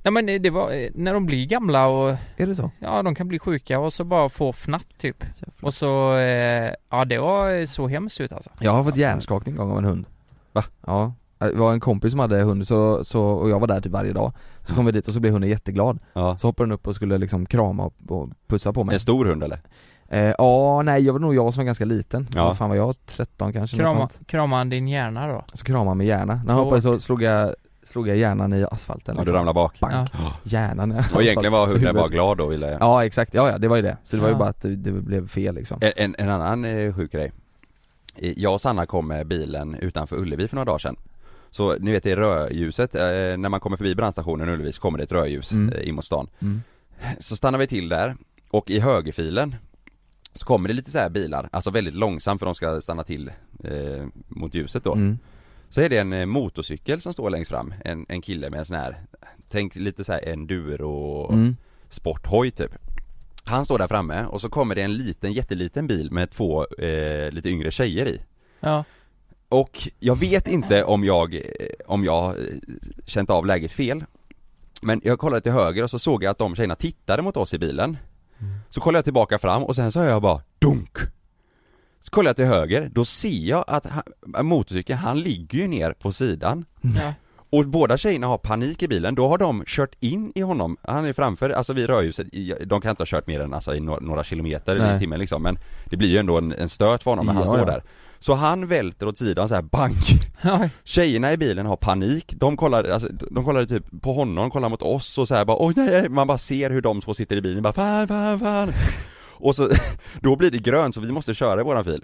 Ja men det var, eh, när de blir gamla och Är det så? Ja de kan bli sjuka och så bara få fnatt typ Och så, eh, ja det var så hemskt ut alltså Jag har fått hjärnskakning en gång av en hund Va? Ja, det var en kompis som hade hund så, så, och jag var där typ varje dag Så kom vi dit och så blev hunden jätteglad Ja. Så hoppade den upp och skulle liksom krama och, och pussa på mig En stor hund eller? eh, Ja, nej jag var nog jag som var ganska liten Ja. Vad fan var jag? 13 kanske? Krama, sånt. krama han din hjärna då? Så kramade han med hjärna När han hoppade så slog jag, slog jag hjärnan i asfalten Ja du liksom. ramlade bak? Bank. Ja. Hjärnan i Och egentligen var hunden bara glad då ville Ja exakt, ja ja det var ju det. Så det var ju bara att det, det blev fel liksom En, en, en annan eh, sjuk grej Eh, Jag och Sanna kom med bilen utanför Ullevi för några dagar sedan Så ni vet det rödljuset, eh, när man kommer förbi brandstationen Ullevi så kommer det ett rödljus Mm. eh, in mot stan mm. Så stannar vi till där och i högerfilen så kommer det lite så här bilar, alltså väldigt långsamt för de ska stanna till eh, mot ljuset då Mm. Så är det en eh, motorcykel som står längst fram, en, en kille med en sån här Tänk lite så här enduro Mm. sporthoj typ Han står där framme och så kommer det en liten, jätteliten bil med två eh, lite yngre tjejer i Ja Och jag vet inte om jag, eh, om jag eh, känt av läget fel. Men jag kollade till höger och så såg jag att de tjejerna tittade mot oss i bilen. Så kollade jag tillbaka fram och sen så hör jag bara dunk! Så kollar jag till höger, då ser jag att han, motorcykeln, han ligger ju ner på sidan. Ja och båda tjejerna har panik i bilen, då har de kört in i honom, han är framför, alltså vid rödljuset, de kan inte ha kört mer än alltså, i några, kilometer Nej. i timmen liksom. Men Det blir ju ändå en, en stöt för honom när han Ja, står ja. där. Så han välter åt sidan så här bank! <laughs> Oj. Tjejerna i bilen har panik, de kollar, alltså, de kollar typ på honom, kollar mot oss och så här bara oj nej, man bara ser hur de två sitter i bilen. Bara fan, fan, fan. Och så, <laughs> då blir det grönt så vi måste köra i våran fil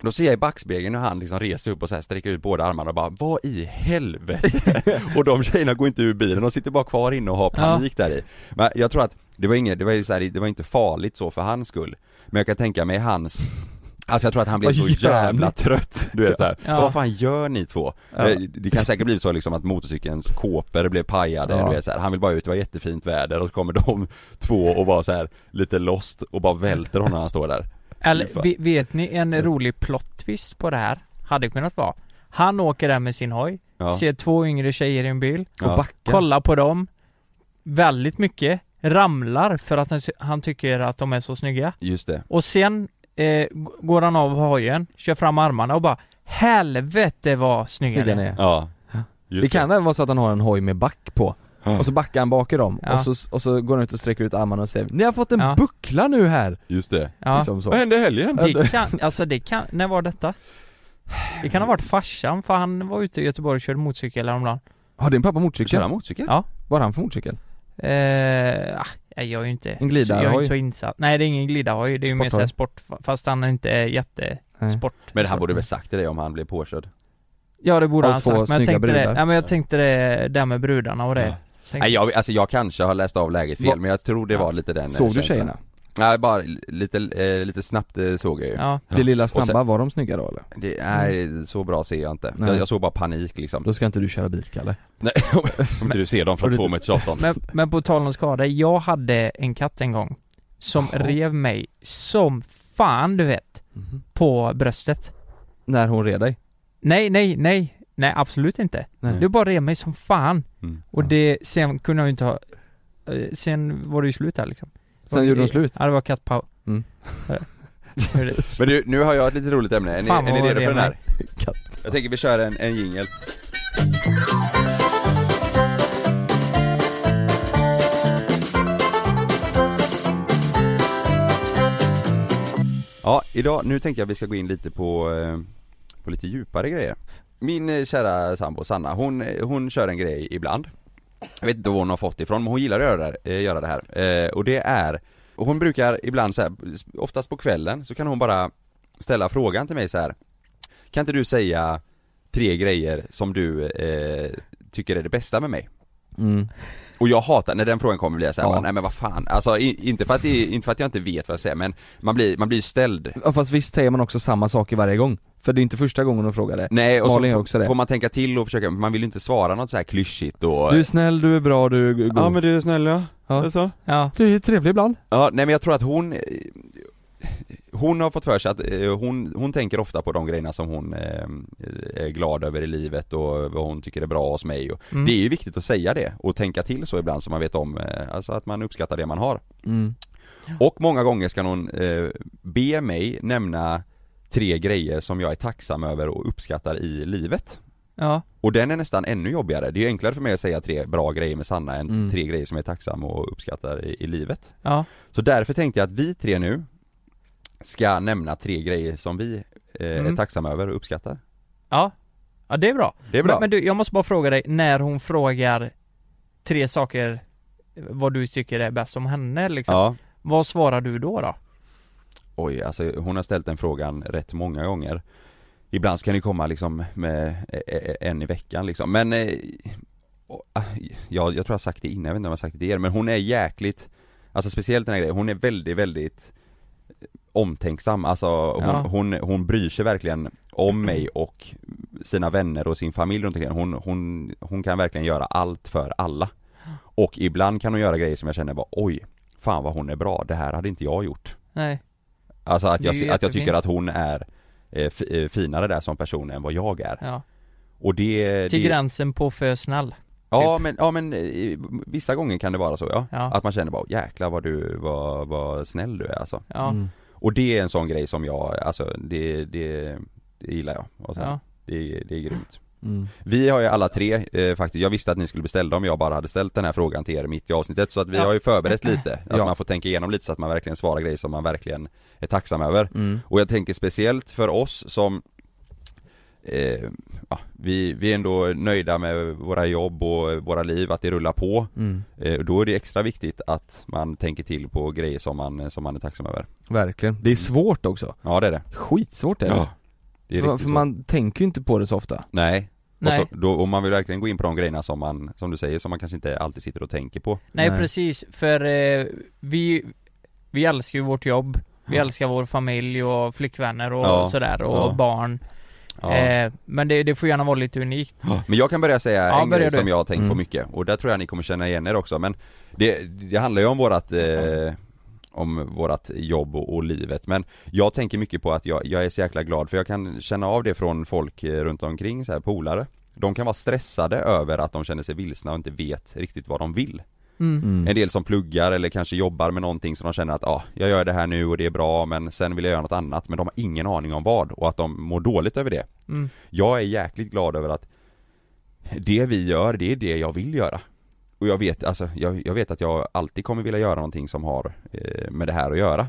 då ser jag i backspegeln hur han liksom reser upp och så här sträcker ut båda armarna och bara Vad i helvete? <laughs> och de tjejerna går inte ur bilen, de sitter bara kvar inne och har panik där i Men jag tror att det var inget, det var ju så här, det var inte farligt så för hans skull Men jag kan tänka mig hans Alltså jag tror att han blev så jävla trött, du vet såhär, Ja. vad fan gör ni två? Ja. Eh, Det kan säkert bli så liksom att motorcykelns kåpor blev pajade, Ja. du vet så här. han vill bara ut, det var jättefint väder och så kommer de <laughs> två och bara så här lite lost och bara välter honom när han står där Eller vet ni en rolig plot twist på det här? Hade kunnat vara. Han åker där med sin hoj, Ja, ser två yngre tjejer i en bil, Och Ja. backa kollar på dem. Väldigt mycket, ramlar för att han, han tycker att de är så snygga. Just det. Och sen eh, går han av hojen, kör fram armarna och bara Helvete vad snygga Snygga ni ni är. Ja, Det just kan även vara så att han har en hoj med back på. Och så backar han bak i dem Ja. och, så, och så går han ut och sträcker ut armarna och säger Ni har fått en Ja. buckla nu här! Just det Ja, Liksom så. Vad hände i helgen? det kan, alltså det kan, när var detta? Det kan ha varit farsan, för han var ute i Göteborg och körde motorcykel häromdagen Har din pappa Kör motorcykel? han motorcykel? Ja. Vad har han för motorcykel? Eh, ah, jag är ju inte En glidahoj? Jag är inte så insatt. Nej det är ingen glidahoj, det är ju mer Sporthoj? såhär sport, fast han är inte jätte Nej. sport Men han borde väl sagt till dig om han blev påkörd? Ja det borde Av han två sagt, men jag snygga tänkte det, brudar. nej men jag tänkte det där med brudarna och det Ja. Nej jag, alltså jag kanske har läst av läget fel Va- men jag tror det Ja. var lite den eh, Såg du tjejerna? Nej bara lite, eh, lite snabbt eh, såg jag ju Ja, Det lilla snabba, sen- var de snygga då eller? det, Nej så bra ser jag inte, jag, jag såg bara panik liksom Då ska inte du köra bil Kalle Nej, <laughs> om inte du ser dem från två meters avstånd men, men på tal om skada, jag hade en katt en gång Som Jaha. rev mig som fan du vet Mhm. På bröstet När hon red dig? Nej nej nej, nej absolut inte Nej. Du bara rev mig som fan Mm. Och det, sen kunde jag ju inte ha eh, Sen var det ju slut där liksom Sen gjorde de slut? Ja det var kattpaus Mm. <laughs> Men du, nu har jag ett lite roligt ämne, är ni, Fan, är ni redo för den det här? Jag tänker vi kör en, en jingel Ja, idag, nu tänker jag vi ska gå in lite på, eh, på lite djupare grejer min eh, kära sambo Sanna, hon, eh, hon kör en grej ibland Jag vet inte var hon har fått ifrån men hon gillar att göra det, eh, göra det här eh, och det är Hon brukar ibland så här, oftast på kvällen så kan hon bara ställa frågan till mig så här. Kan inte du säga tre grejer som du eh, tycker är det bästa med mig? Mm. Och jag hatar, när den frågan kommer blir jag såhär, Ja. nej men vad fan, alltså i, inte, för att inte för att jag inte vet vad jag säger men man blir, man blir ställd Ja fast visst säger man också samma saker varje gång? För det är inte första gången hon frågar det Nej och Malin så också det får man tänka till och försöka, man vill ju inte svara något så här klyschigt och Du är snäll, du är bra, du är god Ja men du är snäll ja, Ja. så? Ja. Du är trevlig ibland Ja, nej men jag tror att hon Hon har fått för sig att eh, hon, hon tänker ofta på de grejerna som hon eh, är glad över i livet och vad hon tycker är bra hos mig och Mm. Det är ju viktigt att säga det och tänka till så ibland så man vet om, eh, alltså att man uppskattar det man har mm. Och många gånger ska hon be mig nämna tre grejer som jag är tacksam över och uppskattar i livet Ja. och den är nästan ännu jobbigare, det är ju enklare för mig att säga tre bra grejer med Sanna än Mm. tre grejer som jag är tacksam och uppskattar i, i livet Ja. Så därför tänkte jag att vi tre nu ska nämna tre grejer som vi eh, är Mm. tacksamma över och uppskattar Ja. Ja det är bra. Det är bra. Men, men du, jag måste bara fråga dig, när hon frågar tre saker vad du tycker är bäst om henne liksom. Ja. Vad svarar du då då? Oj, alltså hon har ställt den frågan rätt många gånger Ibland kan det komma liksom med eh, eh, en i veckan liksom, men eh, ah, jag, jag tror jag har sagt det innan, jag vet inte om jag har sagt det till er, men hon är jäkligt Alltså speciellt den här grejen, hon är väldigt, väldigt omtänksam, alltså hon, Ja. hon, hon bryr sig verkligen om mig och sina vänner och sin familj runt omkring hon, hon, hon kan verkligen göra allt för alla Och ibland kan hon göra grejer som jag känner bara oj, fan vad hon är bra, det här hade inte jag gjort Nej. Alltså att jag, att jag tycker att hon är eh, eh, finare där som person än vad jag är Ja. Och det, Till det gränsen på för snäll. Ja men, ja men eh, vissa gånger kan det vara så ja, Ja. Att man känner bara jäklar vad du, vad, vad snäll du är alltså Ja. Mm. Och det är en sån grej som jag, alltså det, det, det gillar jag och sen, Ja. det, det är grymt Mm. Vi har ju alla tre eh, faktiskt, jag visste att ni skulle bli ställda om jag bara hade ställt den här frågan till er mitt i avsnittet så att vi Ja. har ju förberett lite, <clears throat> att Ja. man får tänka igenom lite så att man verkligen svarar grejer som man verkligen är tacksam över Mm. Och jag tänker speciellt för oss som eh, ja, vi, vi är ändå nöjda med våra jobb och våra liv, att det rullar på. Mm. eh, Då är det extra viktigt att man tänker till på grejer som man, som man är tacksam över. Verkligen, det är svårt också. Ja det är det. Skitsvårt är det. Ja, det är För, för man tänker ju inte på det så ofta. Nej, Nej. Och, så, då, och man vill verkligen gå in på de grejerna som man, som du säger, som man kanske inte alltid sitter och tänker på. Nej, precis, för eh, vi, vi älskar ju vårt jobb. Vi älskar vår familj och flickvänner och Ja. sådär och Ja. barn Ja. eh, Men det, det får gärna vara lite unikt Men jag kan börja säga Ja, en grej som jag har tänkt på Mm. mycket och där tror jag ni kommer känna igen er också men Det, det handlar ju om vårat eh, Om vårat jobb och, och livet men Jag tänker mycket på att jag, jag är så jäkla glad för jag kan känna av det från folk eh, runt omkring så här polare De kan vara stressade över att de känner sig vilsna och inte vet riktigt vad de vill Mm. Mm. En del som pluggar eller kanske jobbar med någonting som de känner att ja, ah, jag gör det här nu och det är bra men sen vill jag göra något annat men de har ingen aning om vad och att de mår dåligt över det Mm. Jag är jäkligt glad över att det vi gör, det är det jag vill göra Och jag vet, alltså, jag, jag vet att jag alltid kommer vilja göra någonting som har eh, med det här att göra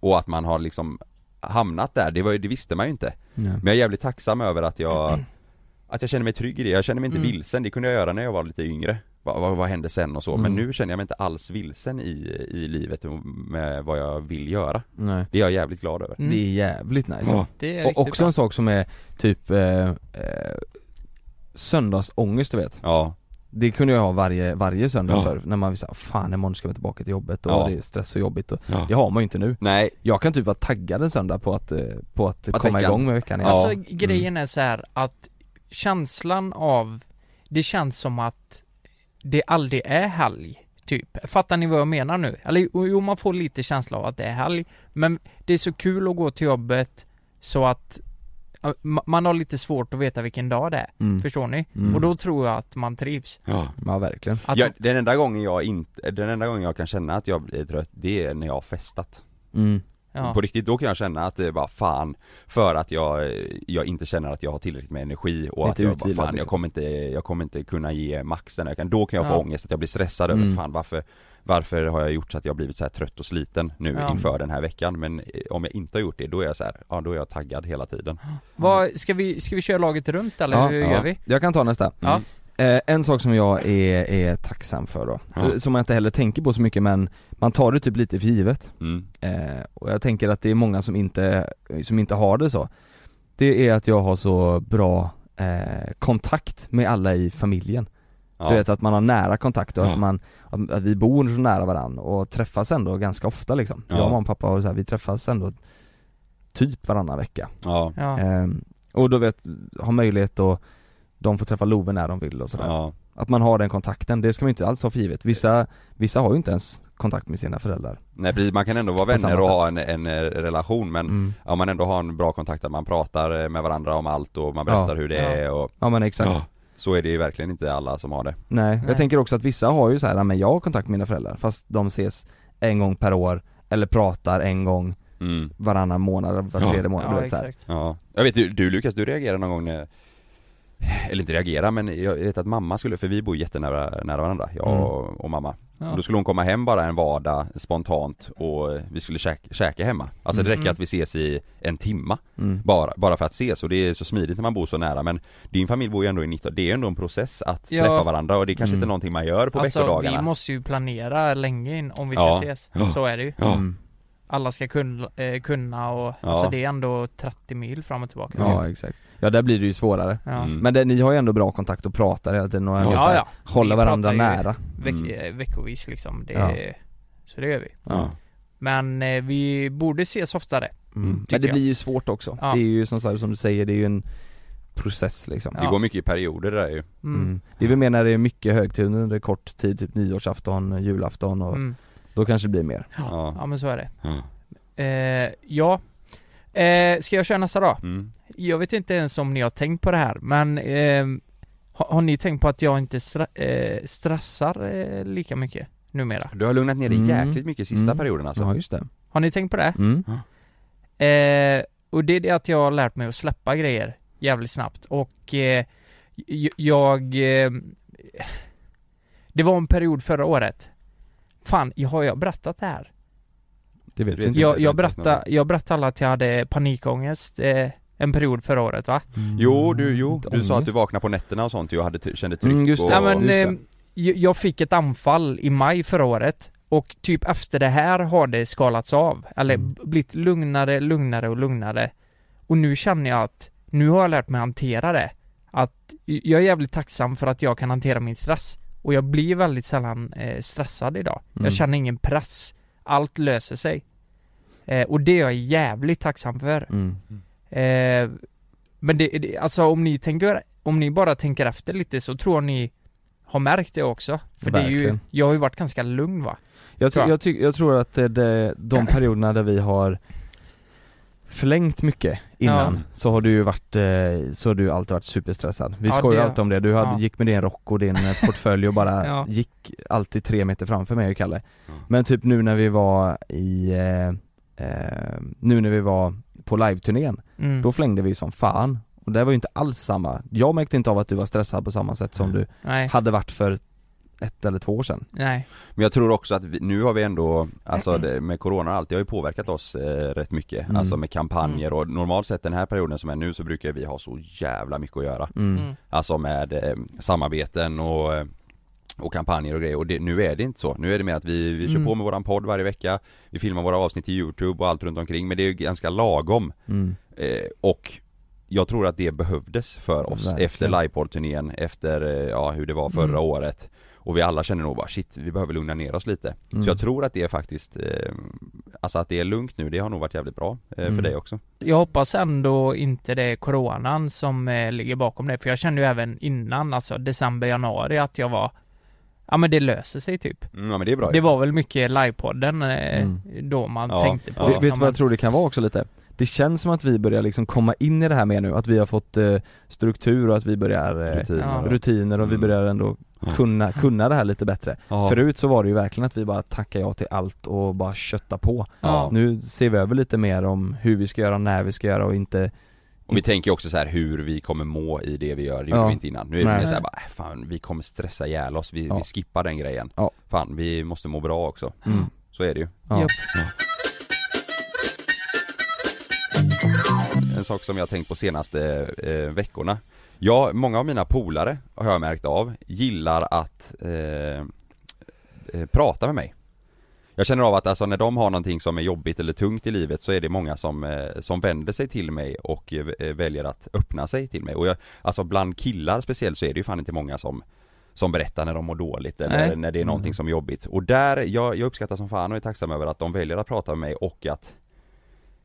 Och att man har liksom hamnat där, det, var, det visste man ju inte Nej. Men jag är jävligt tacksam över att jag <clears throat> Att jag känner mig trygg i det, jag känner mig inte Mm. vilsen, det kunde jag göra när jag var lite yngre Vad, vad, hände sen och så, men Mm. nu känner jag mig inte alls vilsen i, i livet med vad jag vill göra Nej. Det är jag jävligt glad över Mm. Det är jävligt nice Ja. Det är Och också bra. en sak som är typ eh, eh, Söndagsångest du vet Ja Det kunde jag ha varje, varje söndag Ja. för när man säga fan imorgon ska vi tillbaka till jobbet och Ja. det är stress och jobbigt och Ja. Det har man ju inte nu Nej Jag kan typ vara taggad en söndag på att, eh, på att, Att komma veckan- igång med veckan igen. Alltså Ja. grejen är så här att känslan av Det känns som att det aldrig är helg Typ, fattar ni vad jag menar nu? Eller jo, man får lite känsla av att det är helg Men det är så kul att gå till jobbet Så att man har lite svårt att veta vilken dag det är, Mm. förstår ni? Mm. Och då tror jag att man trivs Ja Ja verkligen att Ja, den enda gången jag inte, den enda gången jag kan känna att jag blir trött, det är när jag har festat mm. Ja. På riktigt, då kan jag känna att det är bara fan För att jag, jag inte känner att jag har tillräckligt med energi och Inte att jag bara, fan jag liksom. kommer inte, jag kommer inte kunna ge max den här Då kan jag få Ja. ångest, att jag blir stressad Mm. över fan varför Varför har jag gjort så att jag har blivit så här trött och sliten nu Ja. inför den här veckan Men eh, om jag inte har gjort det, då är jag så här, ja då är jag taggad hela tiden Vad, ska vi, ska vi köra laget runt eller hur ja. gör vi? Jag kan ta nästa. Ja. Eh, en sak som jag är, är tacksam för då, Ja. eh, som jag inte heller tänker på så mycket men man tar det typ lite för givet. mm. Eh, och jag tänker att det är många som inte, som inte har det så. Det är att jag har så bra eh, kontakt med alla i familjen. ja. Du vet att man har nära kontakt och Ja. att man, att, vi bor så nära varandra och träffas ändå ganska ofta liksom. Ja. Jag, mamma och pappa och så här, vi träffas ändå typ varannan vecka. Ja. Ehm, och då vet, ha möjlighet att de får träffa Love när de vill och sådär. ja, Att man har den kontakten, det ska man inte alls ta för givet. Vissa, vissa har ju inte ens kontakt med sina föräldrar. nej precis, man kan ändå vara vänner och ha en, en eh, relation men Mm. Om man ändå har en bra kontakt, att man pratar eh, med varandra om allt och man berättar Ja. hur det Ja. är och Ja men exakt. Ja, Så är det ju verkligen inte alla som har det Nej, Nej. jag tänker också att vissa har ju så här, "Ja, men jag har kontakt med mina föräldrar fast de ses en gång per år eller pratar en gång mm. varannan månad eller var Ja. tredje månad. Ja, du vet, så här. exakt. Ja, jag vet du, du Lukas, du reagerade någon gång när eller inte reagera men jag vet att mamma skulle, för vi bor jättenära nära varandra, jag Mm. och, och mamma Ja. och Då skulle hon komma hem bara en vardag spontant och vi skulle käka, käka hemma Alltså det räcker Mm. att vi ses i en timma Mm. bara, bara för att ses och det är så smidigt när man bor så nära men Din familj bor ju ändå i 19, det är ändå en process att Ja. träffa varandra och det är kanske Mm. inte någonting man gör på Alltså veckodagarna vi måste ju planera länge in om vi ska Ja. ses. Så är det ju. Mm. Alla ska kunna, eh, kunna och alltså det är ändå 30 mil fram och tillbaka. Ja typ. exakt. Ja där blir det ju svårare. Ja. Mm. Men det, ni har ju ändå bra kontakt och pratar hela tiden och Ja, här, ja. hålla Vi varandra nära. Veck, Mm. eh, veckovis liksom. Det, Ja. Så det gör vi. Ja. Men eh, vi borde ses oftare. Mm. tycker Men det jag. blir ju svårt också. Ja. Det är ju som, som du säger, det är ju en process liksom. Det Ja. går mycket i perioder det där ju Mm. Mm. Det är väl mer när det är mycket högtider under kort tid, typ nyårsafton, julafton och Mm. då kanske det blir mer. Ja, Ja men så är det. ja. Eh, ja. Eh, ska jag köra nästa då? Mm. Jag vet inte ens om ni har tänkt på det här, men eh, har, har ni tänkt på att jag inte stra- eh, stressar eh, lika mycket numera? Du har lugnat ner dig Mm. jäkligt mycket sista Mm. perioden alltså Ja just det. Har ni tänkt på det? Mm. Eh, och det är det att jag har lärt mig att släppa grejer jävligt snabbt och eh, jag... Eh, det var en period förra året Fan, jag har jag berättat det här? Det vet vi inte. Jag, jag, berättade, jag berättade alla att jag hade panikångest eh, en period förra året va? Jo, du, jo, du sa att du vaknade på nätterna och sånt ju och hade, kände tryck Mm, just och... Ja men, just det. eh, jag fick ett anfall i maj förra året och typ efter det här har det skalats av, eller Mm. blivit lugnare, lugnare och lugnare. Och nu känner jag att, nu har jag lärt mig hantera det. Att jag är jävligt tacksam för att jag kan hantera min stress. Och jag blir väldigt sällan eh, stressad idag. Mm. Jag känner ingen press. Allt löser sig. Eh, och det är jag jävligt tacksam för. Mm. Eh, men det, det, alltså om ni tänker, om ni bara tänker efter lite så tror jag ni har märkt det också. För det är ju, Verkligen. jag har ju varit ganska lugn va? Jag, Tror jag. jag, tror att det, det, de <clears throat> perioderna där vi har förlängt mycket innan Ja. så har du ju varit, eh, så har du alltid varit superstressad. Vi Ja, skojar det- alltid om det, du hade, ja. gick med din rock och din eh, portfölj och bara <laughs> Ja. gick alltid tre meter framför mig och Kalle. Ja. Men typ nu när vi var i, eh, eh, nu när vi var på live-turnén, Mm. då flängde vi som fan. Och det var ju inte alls samma, jag märkte inte av att du var stressad på samma sätt som Mm. du Nej, hade varit för ett eller två år sedan. nej. Men jag tror också att vi, nu har vi ändå, alltså det, med corona och allt, det har ju påverkat oss eh, rätt mycket Mm. Alltså med kampanjer och normalt sett den här perioden som är nu så brukar vi ha så jävla mycket att göra Mm. Mm. Alltså med eh, samarbeten och eh, och kampanjer och grejer och det, nu är det inte så. Nu är det mer att vi, vi kör Mm. på med våran podd varje vecka Vi filmar våra avsnitt i youtube och allt runt omkring men det är ju ganska lagom Mm. eh, Och jag tror att det behövdes för oss Verkligen. efter livepodd-turnén, efter eh, ja, hur det var förra Mm. året Och vi alla känner nog bara shit, vi behöver lugna ner oss lite Mm. Så jag tror att det är faktiskt, eh, alltså att det är lugnt nu, det har nog varit jävligt bra eh, Mm. för dig också Jag hoppas ändå inte det är coronan som eh, ligger bakom det, för jag kände ju även innan, alltså december, januari, att jag var Ja men det löser sig typ. mm, Ja men det är bra Det var väl mycket livepodden eh, Mm. då man Ja, tänkte på ja. Vet, du vad jag tror det kan vara också lite? det känns som att vi börjar liksom komma in i det här mer nu, att vi har fått eh, struktur och att vi börjar eh, Rutiner. rutiner och vi Mm. börjar ändå kunna, <laughs> kunna det här lite bättre. Ja. Förut så var det ju verkligen att vi bara tackade ja till allt och bara kötta på. Ja. Nu ser vi över lite mer om hur vi ska göra, när vi ska göra och inte Och vi tänker också så här hur vi kommer må i det vi gör, det gjorde Ja. vi inte innan. Nu är det Nej. mer såhär bara, äh, fan vi kommer stressa ihjäl oss, vi, Ja. vi skippar den grejen. Ja. Fan, vi måste må bra också. Mm. Så är det ju. Ja. En sak som jag har tänkt på senaste eh, veckorna Ja, många av mina polare har jag märkt av, gillar att eh, eh, prata med mig Jag känner av att alltså när de har någonting som är jobbigt eller tungt i livet så är det många som, eh, som vänder sig till mig och eh, väljer att öppna sig till mig och jag, Alltså bland killar speciellt så är det ju fan inte många som som berättar när de mår dåligt eller Nej. när det är någonting Mm. som är jobbigt. Och där, jag, jag uppskattar som fan och är tacksam över att de väljer att prata med mig och att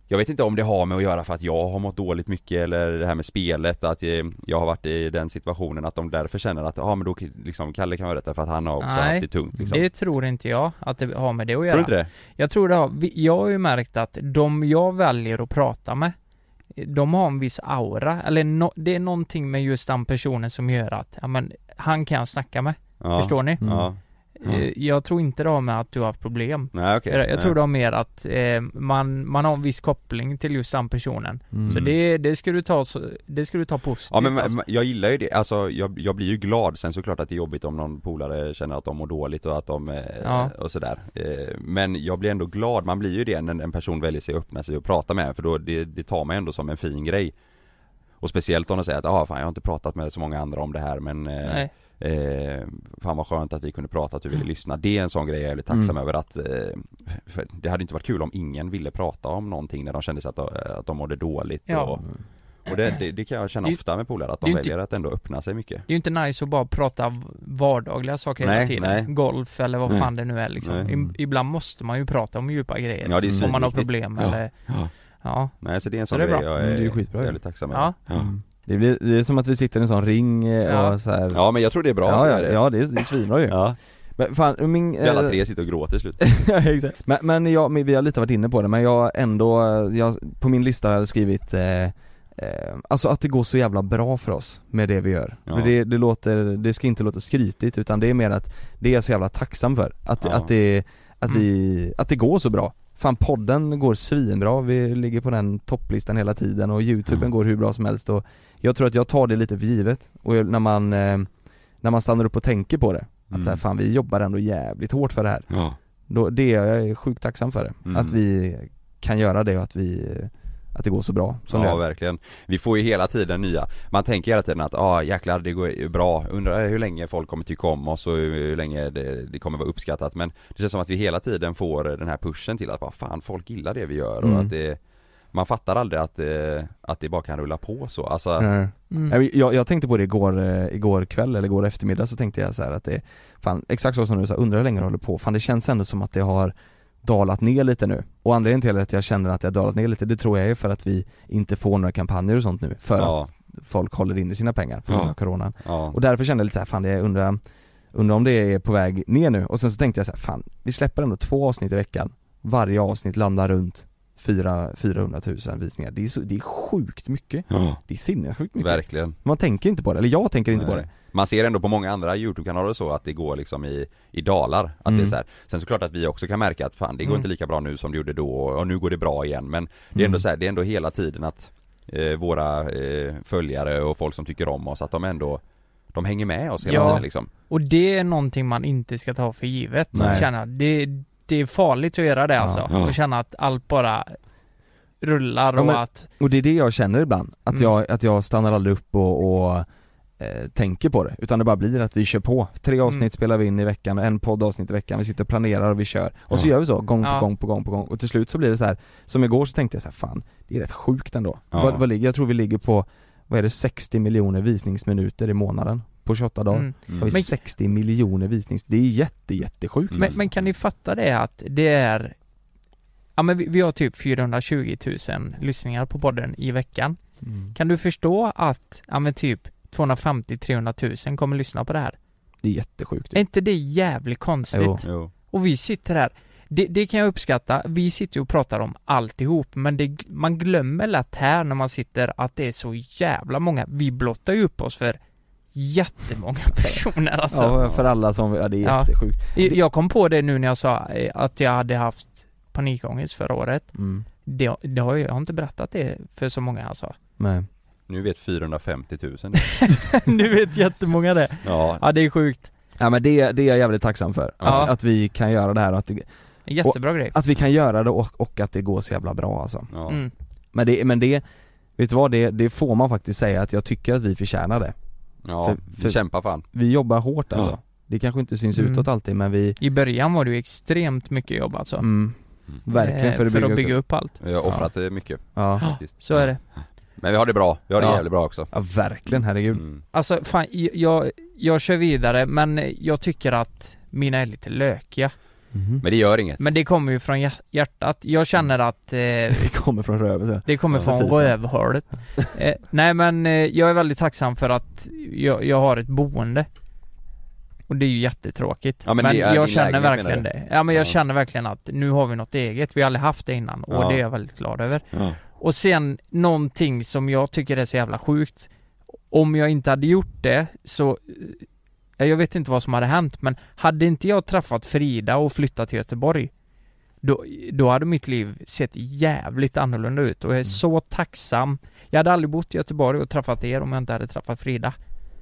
jag vet inte om det har med att göra för att jag har mått dåligt mycket eller det här med spelet, att eh, jag har varit i den situationen att de därför känner att, ja men då liksom Kalle kan vara detta för att han har också haft det tungt liksom. det tror inte jag att det har med det att göra. Tror du inte det? Jag tror det har, jag har ju märkt att de jag väljer att prata med de har en viss aura, eller no, det är någonting med just den personen som gör att, ja men, han kan jag snacka med. Ja. Förstår ni? Ja. Eh, Jag tror inte det har med att du har haft problem. Nej, okej. Jag, jag tror det har mer att eh, man, man har en viss koppling till just den personen. Mm. Så det, det ska du ta, det ska du ta positivt Ja men alltså. jag gillar ju det, alltså jag, jag blir ju glad, sen såklart att det är jobbigt om någon polare känner att de mår dåligt och att de, eh, Ja. och sådär eh, Men jag blir ändå glad, man blir ju det när en person väljer sig att öppna sig och prata med en, för då, det, det tar mig ändå som en fin grej Och speciellt om de säger att ah, fan jag har inte pratat med så många andra om det här men eh, Nej. Eh, fan vad skönt att vi kunde prata, att du ville lyssna. Det är en sån grej jag är väldigt tacksam Mm. över att eh, för Det hade inte varit kul om ingen ville prata om någonting när de kände sig att, de- att de mådde dåligt Ja. och, och det, det, det kan jag känna Det- ofta med polare, att är de ju inte- väljer att ändå öppna sig mycket Det är ju inte nice att bara prata vardagliga saker Nej, hela tiden. nej. Golf eller vad Nej. fan det nu är liksom. Nej. I, ibland måste man ju prata om djupa grejer. Ja det är Om man har problem ja. eller, ja. ja. Nej så det är en Så sån är grej bra. jag Mm, är, det är skitbra ju. väldigt tacksam Ja. över Mm. Det, blir, det är som att vi sitter i en sån ring eh, Ja. och så här. Ja men jag tror det är bra Ja, ja, det. ja det är, det är svinbra ju. Ja. Men fan, min... Vi alla eh, tre sitter och gråter till slut <laughs> ja exakt. Men, men jag, men vi har lite varit inne på det, men jag ändå, jag, på min lista har jag skrivit eh, eh, Alltså att det går så jävla bra för oss med det vi gör. Ja. Det, det låter, det ska inte låta skrytigt utan det är mer att det är jag så jävla tacksam för. Att, Ja. att det, att Mm. vi, att det går så bra. Fan podden går svinbra, vi ligger på den topplistan hela tiden och youtuben Mm. går hur bra som helst och Jag tror att jag tar det lite för givet och när man, eh, när man stannar upp och tänker på det Att Mm. så här, fan vi jobbar ändå jävligt hårt för det här Ja då, det är jag sjukt tacksam för det. Mm. Att vi kan göra det och att vi, att det går så bra som det Ja gör. verkligen. Vi får ju hela tiden nya, man tänker hela tiden att ja ah, jäklar det går bra, undrar hur länge folk kommer tycka om oss och hur länge det, det kommer vara uppskattat men det känns som att vi hela tiden får den här pushen till att bara fan folk gillar det vi gör och Mm. att det man fattar aldrig att, eh, att det bara kan rulla på så, alltså. Mm. Nej, Jag, jag tänkte på det igår, eh, igår kväll eller igår eftermiddag så tänkte jag så här att det, fan exakt så som du sa, undrar hur länge det håller på, fan det känns ändå som att det har dalat ner lite nu. Och anledningen till att jag känner att det har dalat ner lite, det tror jag är för att vi inte får några kampanjer och sånt nu, för Ja. att folk håller inne sina pengar på grund av coronan. ja. Och därför kände jag lite så här, fan det är undrar, undrar om det är på väg ner nu. Och sen så tänkte jag så här, fan vi släpper ändå två avsnitt i veckan. Varje avsnitt landar runt 4, 400 000 visningar. Det är, så, det är sjukt mycket. Ja. Det är sinnessjukt mycket. Verkligen Man tänker inte på det, eller jag tänker inte på Nej. det. Man ser ändå på många andra YouTube-kanaler så att det går liksom i, i dalar, att Mm. det är så här. Sen såklart att vi också kan märka att fan det går Mm. inte lika bra nu som det gjorde då och nu går det bra igen men det är ändå Mm. så här, det är ändå hela tiden att eh, våra eh, följare och folk som tycker om oss att de ändå De hänger med oss hela Ja. tiden liksom Och det är någonting man inte ska ta för givet. Känna, det, det är farligt att göra det Ja. alltså. Ja. Och känna att allt bara rullar Ja, och men- att Och det är det jag känner ibland, att, Mm. jag, att jag stannar aldrig upp och, och eh, tänker på det, utan det bara blir att vi kör på. Tre avsnitt Mm. spelar vi in i veckan, en poddavsnitt i veckan, vi sitter och planerar och vi kör. Och så Ja. gör vi så, gång på Ja. gång på gång på gång. Och till slut så blir det så här som igår så tänkte jag så här, fan, det är rätt sjukt ändå. Ja. Vad, vad ligger, jag tror vi ligger på, vad är det, 60 miljoner visningsminuter i månaden på 28 dagar. Mm. Mm. Har vi Men- 60 miljoner visnings, det är jätte jättesjukt Mm. Men, men kan ni fatta det att det är Ja men vi, vi har typ 420 000 lyssningar på podden i veckan. Mm. Kan du förstå att, ja men typ 250-300 000 kommer lyssna på det här? Det är jättesjukt Är inte det jävligt konstigt? Jo. Jo. Och vi sitter här det, det kan jag uppskatta, vi sitter ju och pratar om alltihop men det, man glömmer lätt här när man sitter att det är så jävla många, vi blottar ju upp oss för jättemånga <laughs> personer alltså Ja för alla som, ja det är Ja. jättesjukt Jag kom på det nu när jag sa eh, att jag hade haft panikångest förra året mm. det, det har jag, jag har inte berättat det för så många alltså Nej Nu vet 450 000 <laughs> Nu vet jättemånga det. Ja, Ja det är sjukt. Ja men det, det är jag jävligt tacksam för, Ja. att, att vi kan göra det här och att det, Jättebra och, grej Att vi kan göra det och, och att det går så jävla bra alltså. Ja. mm. Men det, men det, vet du vad? Det, det får man faktiskt säga att jag tycker att vi förtjänar det. Ja För- vi för- kämpar fan. Vi jobbar hårt alltså. Ja. Det kanske inte syns Mm. utåt alltid men vi, I början var det ju extremt mycket jobb alltså. Mm, verkligen Eh, för att för bygga, att bygga upp allt. Vi har offrat det mycket Ja, faktiskt. Så är det Men vi har det bra, vi har det Ja. jävligt bra också ja verkligen herregud mm. Alltså fan, jag, jag kör vidare men jag tycker att mina är lite lökiga Mhm. Men det gör inget Men det kommer ju från hjär- hjärtat, jag känner att eh, <laughs> Det kommer från röven så. Det kommer Ja, från rövhålet <laughs> eh, Nej men eh, jag är väldigt tacksam för att jag, jag har ett boende Och det är ju jättetråkigt Ja, men Men, jag känner lägenhet, verkligen det Ja men jag Ja. känner verkligen att nu har vi något eget, vi har aldrig haft det innan och Ja. det är jag väldigt glad över ja. Och sen någonting som jag tycker är så jävla sjukt. Om jag inte hade gjort det så eh, Jag vet inte vad som hade hänt men hade inte jag träffat Frida och flyttat till Göteborg då, då hade mitt liv sett jävligt annorlunda ut. Och jag är så tacksam. Jag hade aldrig bott i Göteborg och träffat er om jag inte hade träffat Frida.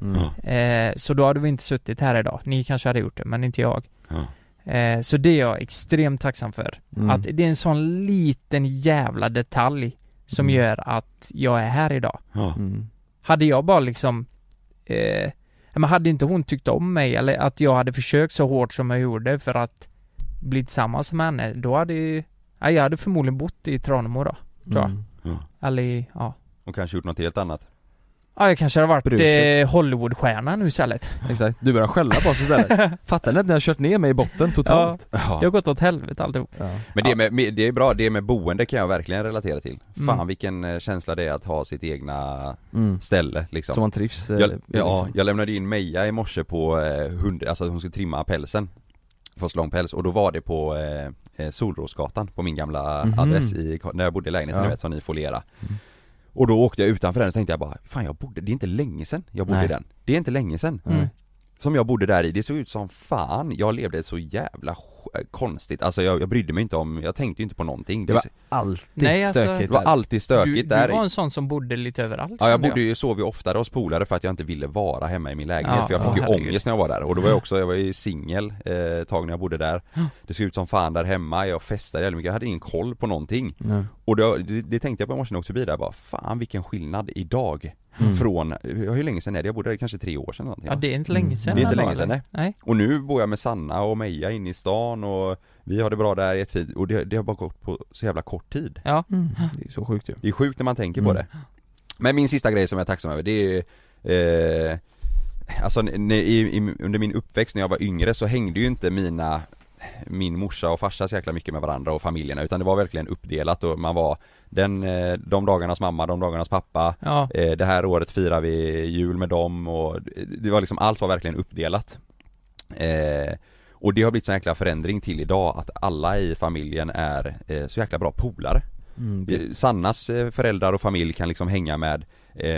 Mm. eh, Så då hade vi inte suttit här idag, ni kanske hade gjort det men inte jag. Ja. eh, Så det är jag extremt tacksam för. Mm. Att det är en sån liten jävla detalj som Mm. gör att jag är här idag Ja. Mm. Hade jag bara liksom eh, men hade inte hon tyckt om mig eller att jag hade försökt så hårt som jag gjorde för att bli tillsammans med henne, då hade ju, ja, jag hade förmodligen bott i Tranemo då, tror jag. Mm. Ja. Eller i, ja. Och kanske gjort något helt annat Ja, jag kanske hade varit Bruket. eh, Hollywoodstjärna nu istället. Exakt, du börjar skälla på oss istället <laughs> Fattar ni att ni har kört ner mig i botten totalt? Det har gått åt helvete alltihop. Ja. Men det, med, med, det är bra, det med boende kan jag verkligen relatera till Mm. Fan vilken eh, känsla det är att ha sitt egna Mm. ställe liksom Så man trivs eh, jag, i, Ja, liksom. jag lämnade in Meja i morse på eh, hund, alltså hon skulle trimma pälsen Få så lång päls och då var det på eh, eh, Solrosgatan på min gamla Mhm. adress i, när jag bodde i lägenheten Ja. ni vet som ni foliera Mm. Och då åkte jag utanför den och tänkte jag bara, fan jag bodde, det är inte länge sedan jag bodde Nej. i den Det är inte länge sedan Mm. Som jag bodde där i, det såg ut som fan, jag levde så jävla konstigt, alltså jag, jag brydde mig inte om, jag tänkte ju inte på någonting. Det var alltid Nej, alltså, stökigt det var alltid stökigt Du, där du var en sån som bodde lite överallt. Ja jag bodde ju, sov ju oftare hos polare för att jag inte ville vara hemma i min lägenhet Ja, för jag ja, fick ju herregud. ångest när jag var där. Och då var jag också, jag var ju singel eh, ett tag när jag bodde där. Det såg ut som fan där hemma, jag festade jävligt mycket, jag hade ingen koll på någonting. Nej. Och då, det, det tänkte jag på i morse när jag åkte förbi där bara, fan vilken skillnad idag Mm. Från, hur länge sedan är det? Jag bodde där kanske tre år sedan någonting Ja det är inte länge sedan Det är inte länge sedan, eller? nej. Och nu bor jag med Sanna och Meja inne i stan och vi har det bra där jättefint och det, det har bara gått på så jävla kort tid Ja. Mm. Det är så sjukt ju Det är sjukt när man tänker på Mm. det Men min sista grej som jag är tacksam över det är eh, Alltså i, i, under min uppväxt när jag var yngre så hängde ju inte mina min morsa och farsa så jäkla mycket med varandra och familjerna utan det var verkligen uppdelat och man var den, eh, de dagarnas mamma, de dagarnas pappa Ja. eh, Det här året firar vi jul med dem och det var liksom, allt var verkligen uppdelat eh, Och det har blivit så jäkla förändring till idag att alla i familjen är eh, så jäkla bra polare mm. Sannas föräldrar och familj kan liksom hänga med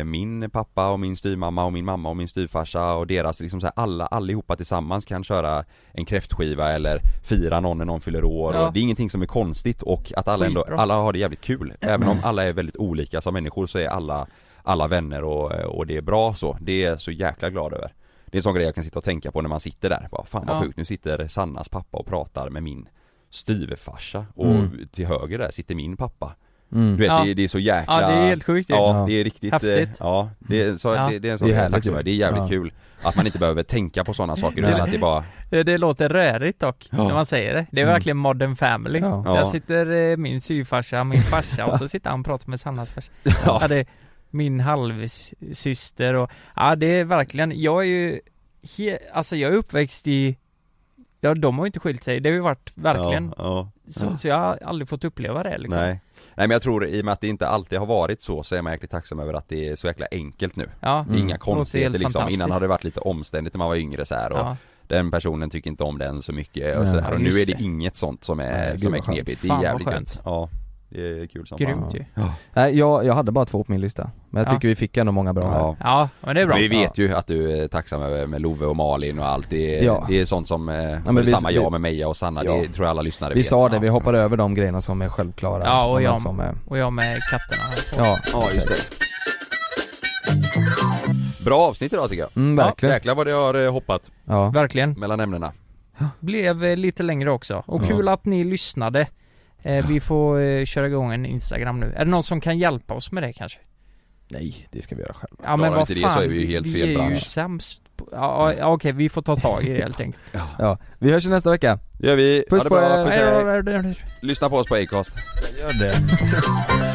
min pappa och min styvmamma och min mamma och min styvfarsa och deras liksom så här, alla, allihopa tillsammans kan köra en kräftskiva eller fira någon när någon fyller år. Ja. och det är ingenting som är konstigt och att alla ändå, alla har det jävligt kul. Även om alla är väldigt olika som människor så är alla, alla vänner och, och det är bra så, det är jag så jäkla glad över. Det är en sån grej jag kan sitta och tänka på när man sitter där, bara fan vad Ja. sjukt, nu sitter Sannas pappa och pratar med min styvfarsa och Mm. till höger där sitter min pappa Mm. du vet Ja. det, det är så jäkla Ja, det är helt sjukt ju. Ja, Ja. det är riktigt Häftigt. eh, Ja, det är, så, Ja. Det, det är en sån Det är är det är jävligt Ja. kul Att man inte behöver tänka på sådana saker utan att det bara Det, det låter rörigt dock, Ja. när man säger det. Det är Mm. verkligen modern family. Ja. Ja. Där sitter eh, min syfarsa, min farsa och så sitter han och pratar med Sannas farsa. <laughs> Ja. Ja, det är min halvsyster och, ja det är verkligen, jag är ju, he, alltså jag är uppväxt i, ja de har ju inte skilt sig, det har ju varit verkligen, Ja, så, så jag har aldrig fått uppleva det liksom. Nej Nej men jag tror i och med att det inte alltid har varit så så är man jäkligt tacksam över att det är så jäkla enkelt nu Ja, Inga Mm. Låter konstigheter liksom, innan har det varit lite omständigt när man var yngre så här och ja. Den personen tycker inte om den så mycket och Nej. sådär. Och nu är det det. inget sånt som är, Nej, som är knepigt. Det är jävligt skönt. gött. Ja, det är kul som Grymt ju. Ja. Nej jag, jag hade bara två på min lista Men jag Ja. tycker vi fick ändå många bra här Ja. Ja, men det är bra. Vi vet ju att du är tacksam med, med Love och Malin och allt. Det är, Ja. det är sånt som, eh, ja, men vi- samma vi- jag med Meja och Sanna. Ja. Det tror jag alla lyssnare Vi vet. sa det, vi hoppade över de grejerna som är självklara Ja, och jag, som är, och jag med katterna. Ja, Ja, just det. Bra avsnitt idag tycker jag. Mm, verkligen. Jäklar vad det har eh, hoppat Ja, Verkligen. mellan ämnena. Blev eh, lite längre också. Och Ja. kul att ni lyssnade. Eh, vi får eh, köra igång en Instagram nu. Är det någon som kan hjälpa oss med det kanske? nej det ska vi göra själva Ja men vad inte fan, det så är vi ju helt fel vi är ju bransch. sämst på, ja, ja, okej vi får ta tag i det helt enkelt. <laughs> Ja, vi hörs ju nästa vecka gör vi. Puss ha det på bra. er. Puss, Hej då. Lyssna på oss på Acast. Gör det <laughs>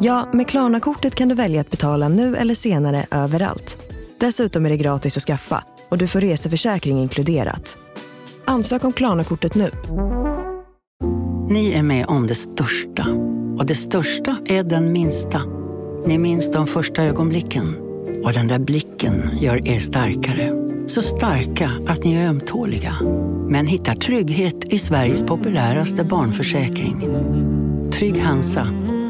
Ja, med Klarna-kortet kan du välja att betala nu eller senare överallt. Dessutom är det gratis att skaffa och du får reseförsäkring inkluderat. Ansök om Klarna-kortet nu. Ni är med om det största. Och det största är den minsta. Ni minns de första ögonblicken. Och den där blicken gör er starkare. Så starka att ni är ömtåliga. Men hittar trygghet i Sveriges populäraste barnförsäkring. Trygg Hansa.